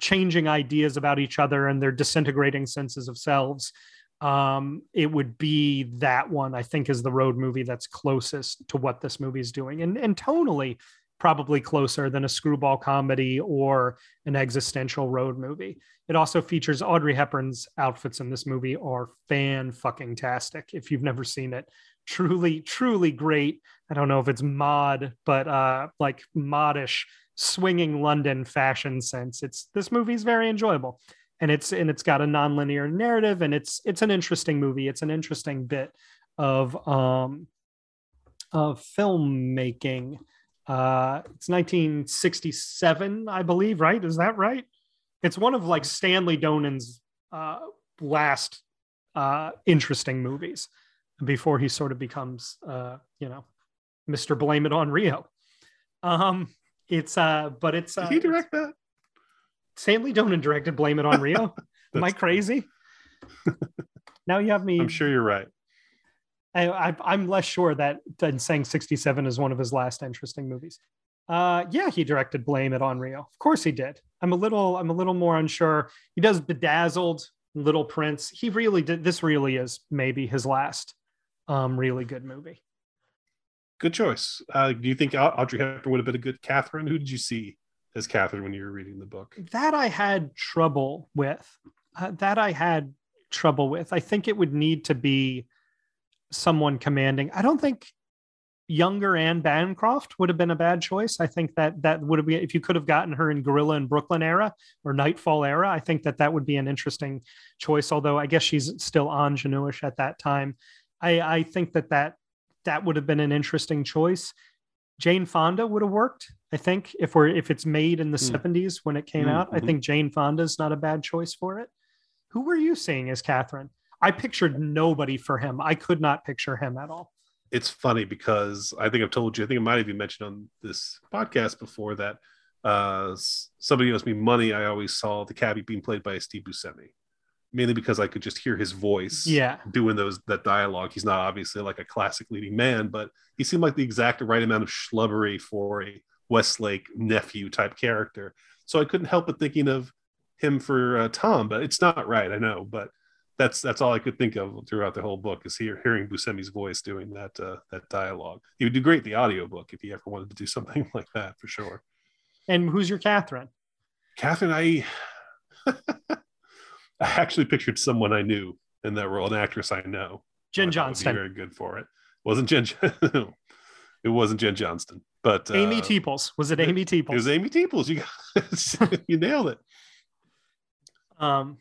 changing ideas about each other and their disintegrating senses of selves. um, it would be that one. I think is the road movie that's closest to what this movie is doing, and and tonally probably closer than a screwball comedy or an existential road movie. It also features Audrey Hepburn's outfits in this movie are fan fucking tastic. If you've never seen it, truly, truly great. I don't know if it's mod, but uh, like modish swinging London fashion sense. It's this movie's very enjoyable, and it's and it's got a nonlinear narrative, and it's it's an interesting movie. It's an interesting bit of um of filmmaking. Uh, it's 1967, I believe. Right? Is that right? It's one of like Stanley Donen's uh, last uh, interesting movies before he sort of becomes, uh, you know, Mr. Blame It on Rio. Um, it's uh, but it's uh, Did he direct that? Stanley Donen directed Blame It on Rio. [laughs] Am I crazy? [laughs] now you have me. I'm sure you're right. I, I, am less sure that than saying 67 is one of his last interesting movies. Uh, yeah, he directed Blame It on Rio. Of course he did. I'm a little, I'm a little more unsure. He does Bedazzled, Little Prince. He really did. This really is maybe his last um, really good movie. Good choice. Uh, do you think Audrey Hepburn would have been a good Catherine? Who did you see as Catherine when you were reading the book? That I had trouble with. Uh, that I had trouble with. I think it would need to be someone commanding. I don't think younger Anne Bancroft would have been a bad choice. I think that that would have been if you could have gotten her in Gorilla in Brooklyn era or Nightfall era. I think that that would be an interesting choice. Although I guess she's still ingenuish at that time. I, I think that that that would have been an interesting choice. Jane Fonda would have worked. I think if we're if it's made in the mm. 70s when it came mm, out, I mm-hmm. think Jane Fonda's not a bad choice for it. Who were you seeing as Catherine? I pictured nobody for him. I could not picture him at all. It's funny because I think I've told you, I think it might have been mentioned on this podcast before that uh, somebody owes me money. I always saw the cabbie being played by Steve Buscemi mainly because I could just hear his voice yeah. doing those that dialogue. He's not obviously like a classic leading man, but he seemed like the exact right amount of schlubbery for a Westlake nephew type character. So I couldn't help but thinking of him for uh, Tom, but it's not right, I know, but that's that's all I could think of throughout the whole book is hear, hearing Buscemi's voice doing that uh, that dialogue. He would do great the audiobook if he ever wanted to do [laughs] something like that for sure. And who's your Catherine? Catherine, I [laughs] I actually pictured someone I knew in that role, an actress I know. Jen Johnston. very good for it. Wasn't Jen? [laughs] it wasn't Jen Johnston, but Amy uh, Teeples. Was it Amy Teeples? It was Amy Teeples. You got, [laughs] you nailed it. Um,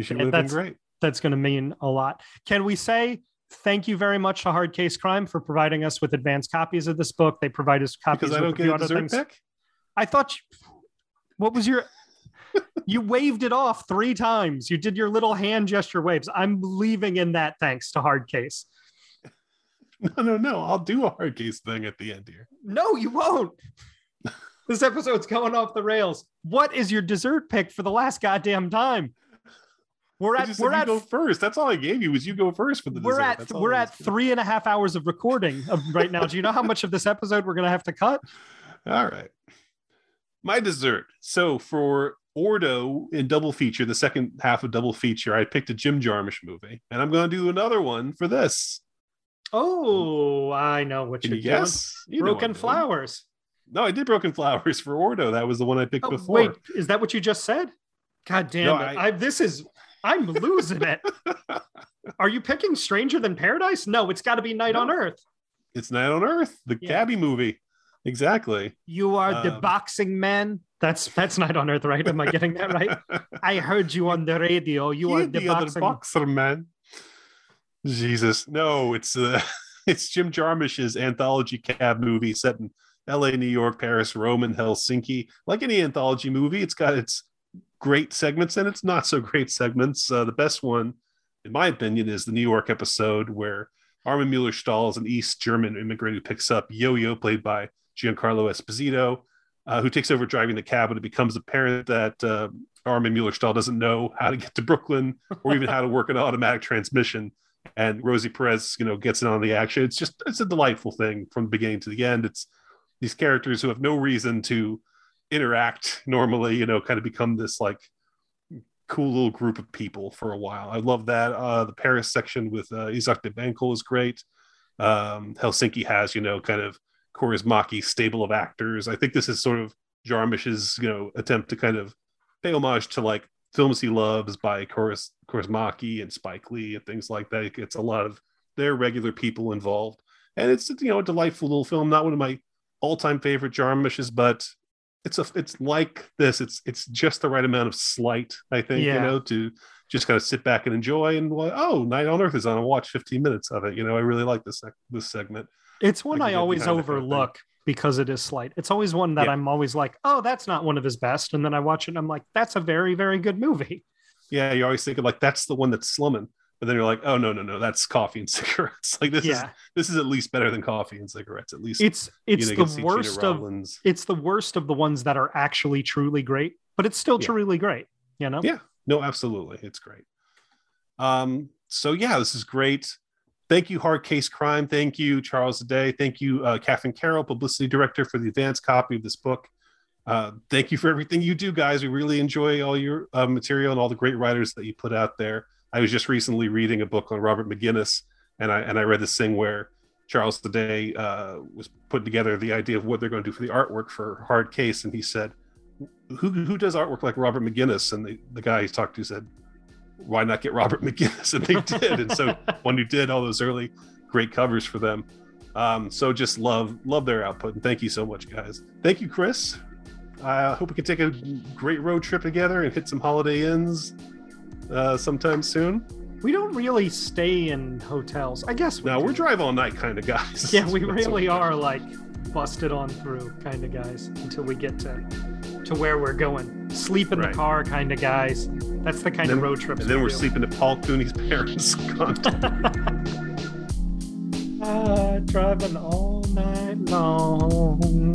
she would have been great. That's going to mean a lot. Can we say thank you very much to Hard Case Crime for providing us with advanced copies of this book? They provide us copies. Because I don't get a dessert pick. I thought. You, what was your? You waved it off three times. You did your little hand gesture waves. I'm leaving in that thanks to hard case. [laughs] No, no, no. I'll do a hard case thing at the end here. No, you won't. [laughs] this episode's going off the rails. What is your dessert pick for the last goddamn time? We're at we're at go first. That's all I gave you was you go first for the we're dessert. at we're at three and a half hours of recording of right now. Do you know how much of this episode we're gonna have to cut? [laughs] All right. My dessert. So for Ordo in double feature, the second half of double feature, I picked a Jim Jarmusch movie, and I'm going to do another one for this. Oh, I know what you're you guess. You Broken Flowers. No, I did Broken Flowers for Ordo. That was the one I picked oh, before. Wait, is that what you just said? God damn no, it! I... I, this is I'm losing it. [laughs] Are you picking Stranger Than Paradise? No, it's got to be Night no. on Earth. It's Night on Earth, the yeah. cabbie movie. Exactly. You are um, the boxing man. That's that's Night on Earth, right? Am I getting that right? [laughs] I heard you on the radio. You are the, the boxing... boxer man. Jesus, no, it's uh, [laughs] it's Jim Jarmusch's anthology cab movie set in L.A., New York, Paris, Rome, and Helsinki. Like any anthology movie, it's got its great segments and its not so great segments. Uh, the best one, in my opinion, is the New York episode where Armin Mueller-Stahl is an East German immigrant who picks up Yo-Yo, played by Giancarlo Esposito, uh, who takes over driving the cab, and it becomes apparent that uh, Armin Mueller-Stahl doesn't know how to get to Brooklyn or even how to work an automatic transmission. And Rosie Perez, you know, gets in on the action. It's just it's a delightful thing from the beginning to the end. It's these characters who have no reason to interact normally, you know, kind of become this like cool little group of people for a while. I love that. Uh, the Paris section with uh, Isaach De Bankolé is great. Um, Helsinki has, you know, kind of Kaurismäki stable of actors. I think this is sort of Jarmusch's, you know, attempt to kind of pay homage to like films he loves by Koris Kaurismäki and Spike Lee and things like that. It gets a lot of their regular people involved, and it's you know a delightful little film. Not one of my all-time favorite Jarmusch's, but it's a it's like this. It's it's just the right amount of slight, I think, Yeah. you know, to just kind of sit back and enjoy. And well, oh, Night on Earth is on. I'll watch 15 minutes of it. You know, I really like this this segment. It's one I I, always behind that kind of thing. overlook because it is slight. It's always one that Yeah. I'm always like, oh, that's not one of his best. And then I watch it and I'm like, that's a very, very good movie. Yeah, you always think of like that's the one that's slumming, but then you're like, oh no, no, no, that's coffee and [laughs] cigarettes. Like this is this is at least better than coffee and cigarettes. At least It's it's you know, you can see the worst of Rollins. it's the worst of the ones that are actually truly great, but it's still Yeah. truly great, you know? Yeah. No, absolutely, it's great. Um, so yeah, this is great. Thank you, Hard Case Crime. Thank you, Charles Ardai. Thank you, uh, Catherine Carroll, publicity director, for the advanced copy of this book. Uh, thank you for everything you do, guys. We really enjoy all your uh, material and all the great writers that you put out there. I was just recently reading a book on Robert McGinnis, and I and I read this thing where Charles Ardai uh, was putting together the idea of what they're going to do for the artwork for Hard Case, and he said, "Who who does artwork like Robert McGinnis?" And the, the guy he talked to said, "Why not get Robert [laughs] McGinnis?" And they did, and so [laughs] one who did all those early great covers for them. Um, so just love love their output, and thank you so much, guys. Thank you, Chris. I hope we can take a great road trip together and hit some Holiday Inns uh, sometime soon. We don't really stay in hotels. I guess we No, we're drive all night kind of guys. Yeah, we [laughs] really are like busted on through kind of guys until we get to to where we're going. Sleep in Right. the car kind of guys. That's the kind Then- of road trips. And then we we're sleeping at Paul Cooney's parents' [laughs] condo. Ah, driving all night long.